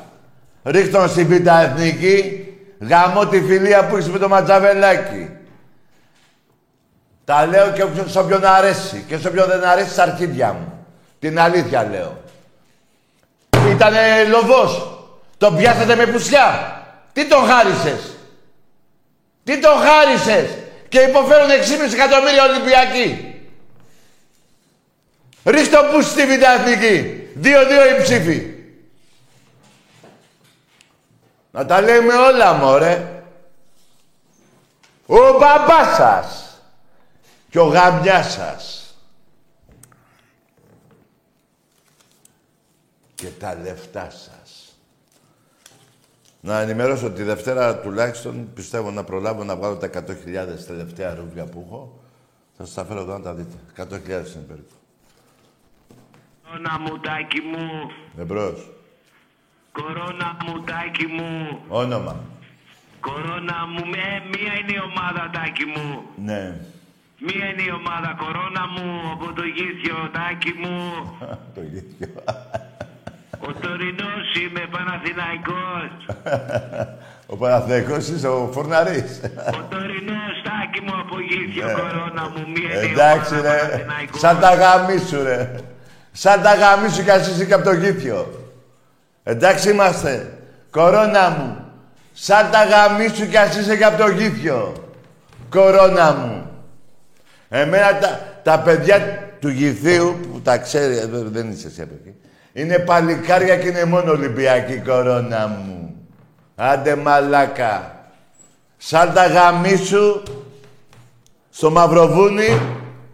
Speaker 1: Ρίχτον στην Β' Εθνική, γαμώ τη φιλία που έχεις με το ματζαβελάκι. Τα λέω και σε όποιον αρέσει. Και σε όποιον δεν αρέσει, στα αρχίδια μου. Την αλήθεια λέω. Ήτανε λοβός. Τον πιάσατε με πουσιά. Τι τον χάρισες; Τι τον χάρισες; Και υποφέρουν 6,5 εκατομμύρια Ολυμπιακοί. Ρίχτω που στη Β' Εθνική. Δύο-δύο οι ψήφοι. Να τα λέμε όλα, μωρέ. Ο μπαμπάς σας και ο γαμιάς σας. Και τα λεφτά σας. Να ενημερώσω ότι Δευτέρα τουλάχιστον πιστεύω να προλάβω να βγάλω τα 100.000 τελευταία ρούβλια που έχω. Θα σας τα φέρω εδώ να τα δείτε. 100.000 είναι περίπου.
Speaker 12: Κορώνα μου, τάκι μου.
Speaker 1: Εμπρός.
Speaker 12: Κορώνα μου, τάκι μου.
Speaker 1: Όνομα.
Speaker 12: Κορώνα μου, με, μία είναι η ομάδα, τάκι μου.
Speaker 1: Ναι.
Speaker 12: Μία είναι η ομάδα, κορώνα μου, από το γήθιο, τάκι μου.
Speaker 1: το γήθιο.
Speaker 12: Ο τωρινός είμαι, Παναθηναϊκός.
Speaker 1: ο Παναθηναϊκός είσαι ο Φορναρής.
Speaker 12: Ο τωρινός, τάκι μου, από γήθιο, κορώνα μου, μία είναι η
Speaker 1: Εντάξει
Speaker 12: ομάδα,
Speaker 1: ρε.
Speaker 12: Παναθηναϊκός.
Speaker 1: Σαν τα γαμίσου ρε. Σαν τα γαμίσου κι ας είσαι και από το γήθιο. Εντάξει είμαστε. Κορώνα μου. Σαν τα γαμίσου κι ας είσαι και από το γήθιο. Κορώνα μου. Εμένα τα, τα παιδιά του γηθίου που τα ξέρει, ε, δεν δεν είσαι εσύ από εκεί, είναι παλικάρια και είναι μόνο Ολυμπιακή κορώνα μου. Άντε μαλάκα. Σαν τα γαμίσου στο Μαυροβούνι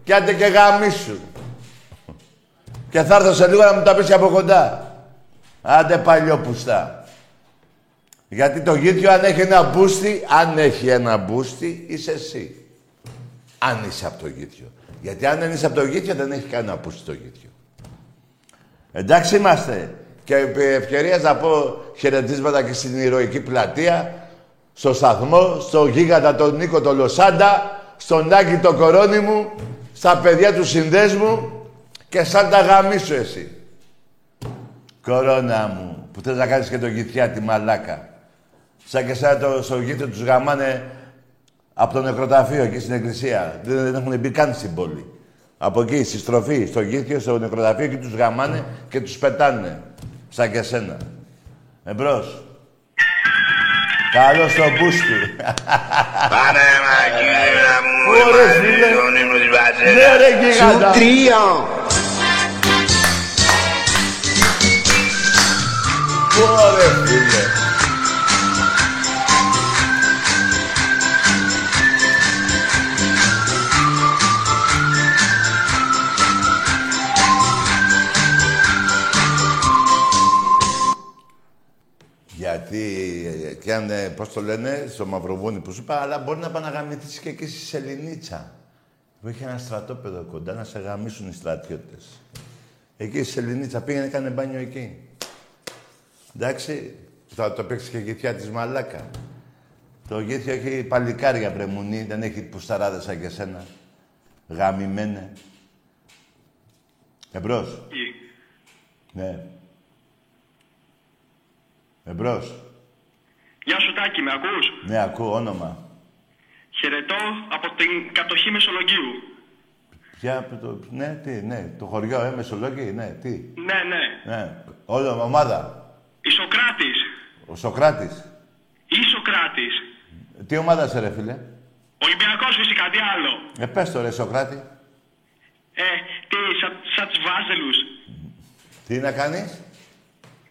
Speaker 1: και άντε και γαμίσου. Και θα έρθω σε λίγο να μου τα πεις από κοντά. Άντε παλιόπουστα. Γιατί το γήθιο αν έχει ένα μπούστι, αν έχει ένα μπούστι, είσαι εσύ. Αν είσαι από το γήθιο. Γιατί αν δεν είσαι από το γήθιο, δεν έχει κανένα μπούστι το γήθιο. Εντάξει είμαστε. Και επί ευκαιρίας να πω χαιρετίσματα και στην ηρωική πλατεία, στο σταθμό, στο γίγαντα τον Νίκο τον Λοσάντα, στον Άκη το κορώνι μου, στα παιδιά του συνδέσμου και σαν τα γαμίσου εσύ. Κορώνα μου, που θες να κάνεις και το γηθιά τη μαλάκα. Σαν και σαν το, στο γήθιο τους γαμάνε από το νεκροταφείο εκεί στην εκκλησία. Δεν, δεν έχουν μπει καν στην πόλη. Από εκεί, στη στροφή, στο γήθιο, στο νεκροταφείο και τους γαμάνε και τους πετάνε. Σαν και σένα. Εμπρός. Καλό στο μπούστι.
Speaker 13: Πάμε μαγείρα μου,
Speaker 1: Ωραία, φίλε.
Speaker 13: τον ύμνο της Βασίλας.
Speaker 1: Ναι, ρε, γίγαντα.
Speaker 13: Σου τρία.
Speaker 1: Ωραία, φίλε. Ε, και αν, ε, πώς το λένε, στο Μαυροβούνι που σου είπα, αλλά μπορεί να πάει να γαμηθείς και εκεί στη Σεληνίτσα. Που έχει ένα στρατόπεδο κοντά να σε γαμίσουν οι στρατιώτες. Εκεί στη Σεληνίτσα πήγαινε, έκανε μπάνιο εκεί. Εντάξει, θα το παίξει και γηθιά της μαλάκα. Το γήθιο έχει παλικάρια βρεμουνί, δεν έχει πουσταράδες σαν και σένα. Γαμημένε. Εμπρός. Ναι. Εμπρός.
Speaker 14: Γεια σου Τάκη, με ακούς;
Speaker 1: Ναι, ακούω όνομα.
Speaker 14: Χαιρετώ από την κατοχή Μεσολογγίου.
Speaker 1: Ποια, από το, ναι, τι, ναι, το χωριό, ε, Μεσολόγγι, ναι, τι.
Speaker 14: Ναι, ναι.
Speaker 1: Ναι, όλο, ομάδα.
Speaker 14: Ισοκράτης.
Speaker 1: Ο Σοκράτης.
Speaker 14: Ισοκράτης.
Speaker 1: Τι ομάδα σε ρε, φίλε;
Speaker 14: Ολυμπιακός φυσικά, τι άλλο.
Speaker 1: Ε, πες το ρε, Σοκράτη.
Speaker 14: Ε, τι, σαν, σαν τους Βάζελους.
Speaker 1: Τι να κάνεις;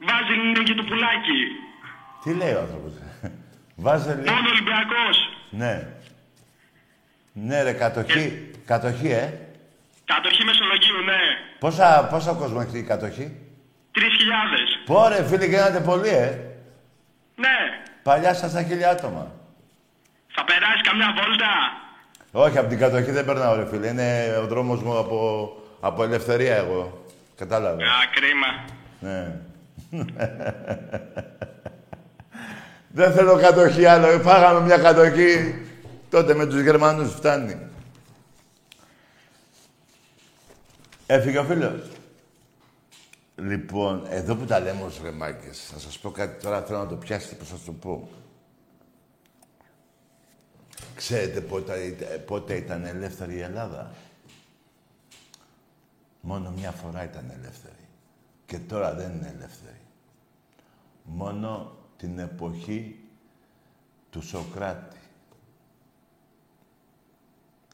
Speaker 14: Βάζελιν και το πουλάκι.
Speaker 1: Τι λέει ο άνθρωπος. Βάζελιν.
Speaker 14: Μόνο Ολυμπιακός.
Speaker 1: Ναι. Ναι ρε, κατοχή. Κατοχή, ε.
Speaker 14: Κατοχή Μεσολογίου, ναι.
Speaker 1: Πόσα, πόσα κόσμο έχει η κατοχή;
Speaker 14: Τρεις χιλιάδες.
Speaker 1: Πόρε, φίλοι, γίνατε πολλοί, ε.
Speaker 14: Ναι.
Speaker 1: Παλιά σας τα χίλια άτομα.
Speaker 14: Θα περάσει καμιά βόλτα;
Speaker 1: Όχι, από την κατοχή δεν περνάω, ρε φίλε. Είναι ο δρόμος μου από, από ελευθερία, εγώ. Κατάλαβες.
Speaker 14: Α, κρίμα.
Speaker 1: Ναι. δεν θέλω κατοχή άλλο. Φάγαμε μια κατοχή. Τότε με τους Γερμανούς φτάνει. Έφυγε ο φίλος. Λοιπόν, εδώ που τα λέμε ως ρεμάκες, θα σας πω κάτι τώρα, θέλω να το πιάσετε, πώς θα σας το πω. Ξέρετε πότε, πότε ήταν ελεύθερη η Ελλάδα; Μόνο μια φορά ήταν ελεύθερη. Και τώρα δεν είναι ελεύθερη. Μόνο την εποχή του Σοκράτη.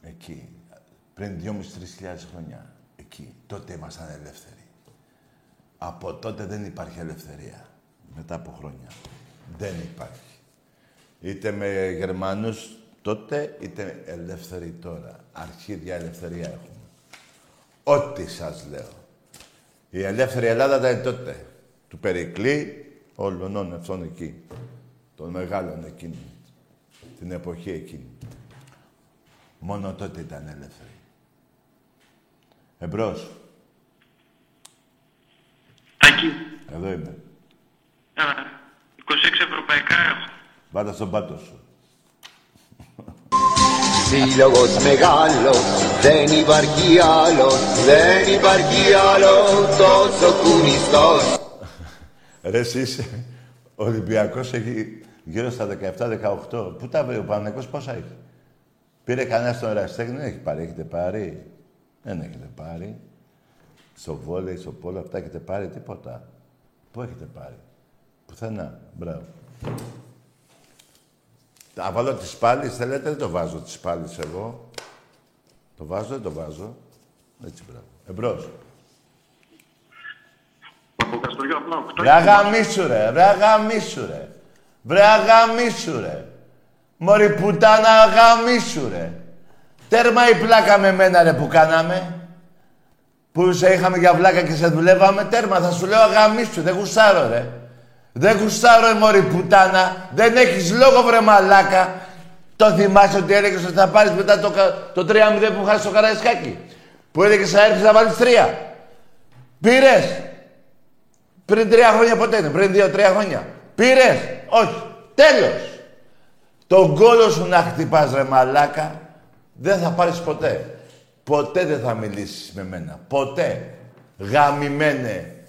Speaker 1: Εκεί. Πριν δυόμιση-τρεις χιλιάδες χρόνια. Εκεί. Τότε ήμασταν ελεύθεροι. Από τότε δεν υπάρχει ελευθερία. Μετά από χρόνια. Δεν υπάρχει. Είτε με Γερμανούς τότε, είτε ελεύθεροι τώρα. Αρχίδια ελευθερία έχουμε. Ό,τι σας λέω. Η ελεύθερη Ελλάδα ήταν τότε. Του Περικλή, όλων αυτών εκεί. Των μεγάλων εκείνων. Την εποχή εκείνη. Μόνο τότε ήταν ελεύθερη. Εμπρός.
Speaker 3: Τάκη.
Speaker 1: Εδώ είμαι.
Speaker 3: Άρα, 26 ευρωπαϊκά έχω.
Speaker 1: Πάτα στον πάτο σου.
Speaker 4: Σύλλογος μεγάλος, δεν υπάρχει άλλος, δεν υπάρχει άλλο τόσο κουνιστός.
Speaker 1: Ρε εσύ είσαι. Ο Ολυμπιακός έχει γύρω στα 17-18. Πού τα βρει ο Παναγικός πόσα έχει; Πήρε κανένα στον εραστέχνη, δεν έχει πάρει. Έχετε πάρει; Δεν έχετε πάρει. Στο βόλεϊ, στο πόλο, αυτά έχετε πάρει; Τίποτα. Πού έχετε πάρει; Πουθενά. Μπράβο. Να βάλω τις πάλεις, θέλετε, δεν το βάζω τις πάλεις εγώ. Το βάζω, δεν το βάζω. Έτσι, μπράβο. Εμπρός.
Speaker 11: Από Καστοριά Πλάου.
Speaker 1: Βρε αγαμίσου ρε, βρε αγαμίσου ρε. Βρε αγαμίσου ρε. Μωρή πουτάνα αγαμίσου ρε. Τέρμα η πλάκα με μένα ρε που κάναμε. Που σε είχαμε για βλάκα και σε δουλεύαμε. Τέρμα θα σου λέω αγαμίσου, δεν γουστάρω ρε. Δεν γουστάρω ρε μωρή πουτάνα. Δεν έχεις λόγο βρε μαλάκα. Το θυμάσαι ότι έλεγες ότι θα πάρεις μετά το, κα- το 3-0 που χάσεις στο Καραϊσκάκι. Που έλεγες θα έρθεις να βάλεις 3. Πήρες. Πριν τρία χρόνια ποτέ είναι, πριν δύο-τρία χρόνια. Πήρες, όχι. Τέλος. Τον κόλο σου να χτυπάς ρε μαλάκα, δεν θα πάρεις ποτέ. Ποτέ δεν θα μιλήσεις με μένα. Ποτέ. Γαμημένε.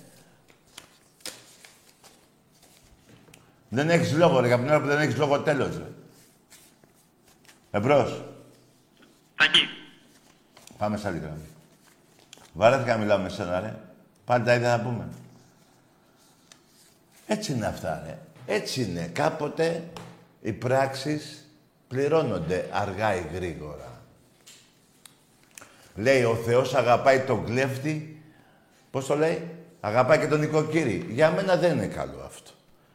Speaker 1: Δεν έχεις λόγο, ρε. Από την ώρα που δεν έχεις λόγο, τέλος, ρε. Εμπρός.
Speaker 3: Τάκη.
Speaker 1: Πάμε σε άλλη γραμμή. Βαρέθηκα να μιλάω με σένα, ρε. Πάλι τα ίδια θα πούμε. Έτσι είναι αυτά, ρε. Έτσι είναι. Κάποτε οι πράξεις πληρώνονται αργά ή γρήγορα. Λέει ο Θεός αγαπάει τον κλέφτη. Πώς το λέει; Αγαπάει και τον νοικοκύρη. Για μένα δεν είναι καλό αυτό.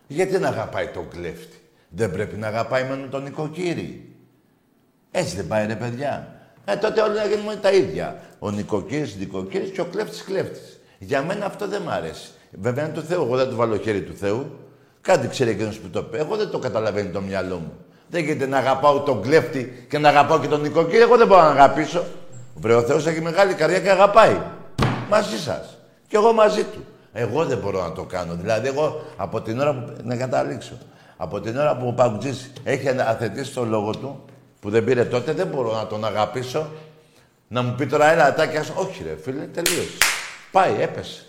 Speaker 1: Γιατί να αγαπάει τον κλέφτη; Δεν πρέπει να αγαπάει μόνο τον νοικοκύρη. Έτσι δεν πάει ρε παιδιά. Ε, τότε όλοι να γίνουμε τα ίδια. Ο νοικοκύρης, νοικοκύρης και ο κλέφτης, κλέφτης. Για μένα αυτό δεν μ' αρέσει. Βέβαια είναι του Θεού. Εγώ δεν του βάλω χέρι του Θεού. Κάτι ξέρει εκείνος που το πει. Εγώ δεν το καταλαβαίνει το μυαλό μου. Δεν γίνεται να αγαπάω τον κλέφτη και να αγαπάω και τον νοικοκύριο. Εγώ δεν μπορώ να αγαπήσω. Βρε, ο Θεός έχει μεγάλη καρδιά και αγαπάει. Μαζί σας. Και εγώ μαζί του. Εγώ δεν μπορώ να το κάνω. Δηλαδή, εγώ από την ώρα που. Να καταλήξω. Από την ώρα που ο Παγκουτζής έχει αθετήσει το λόγο του, που δεν πήρε τότε, δεν μπορώ να τον αγαπήσω. Να μου πει τώρα ένα ατάκια. Όχι, ρε φίλε, τελείωσε. Πάει, έπεσε.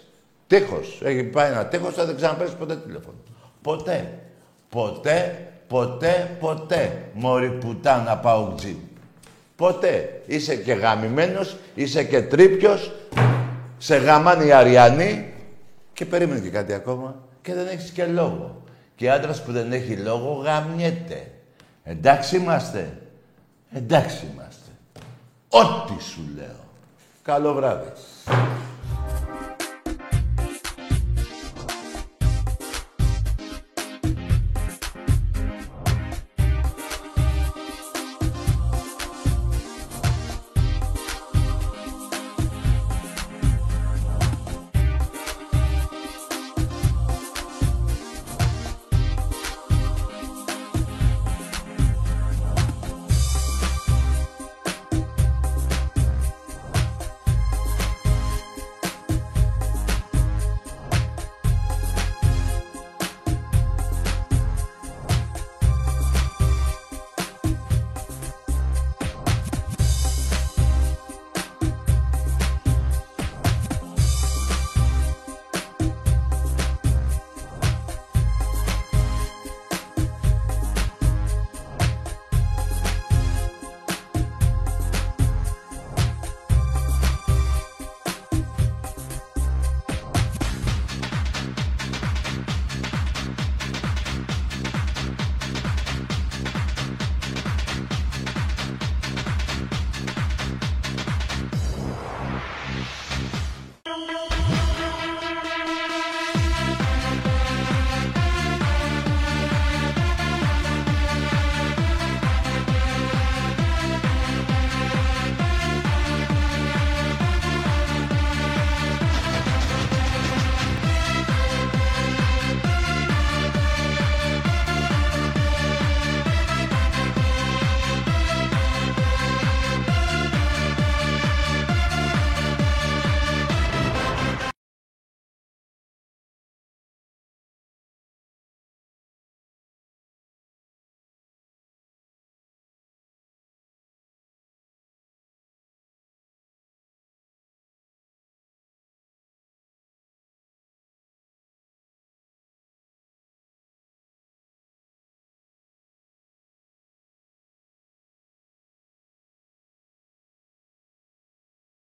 Speaker 1: Τείχος. Έχει πάει ένα τείχος, δεν ξαναπέσει ποτέ τηλέφωνο. Ποτέ. Ποτέ, ποτέ, ποτέ. Μωρή πουτάνα πάω τζιν. Ποτέ. Είσαι και γαμημένος, είσαι και τρίπιος, σε γαμάνε οι Αριανοί και περίμενε και κάτι ακόμα και δεν έχεις και λόγο. Και άντρας που δεν έχει λόγο γαμιέται. Εντάξει είμαστε. Εντάξει είμαστε. Ό,τι σου λέω. Καλό βράδυ.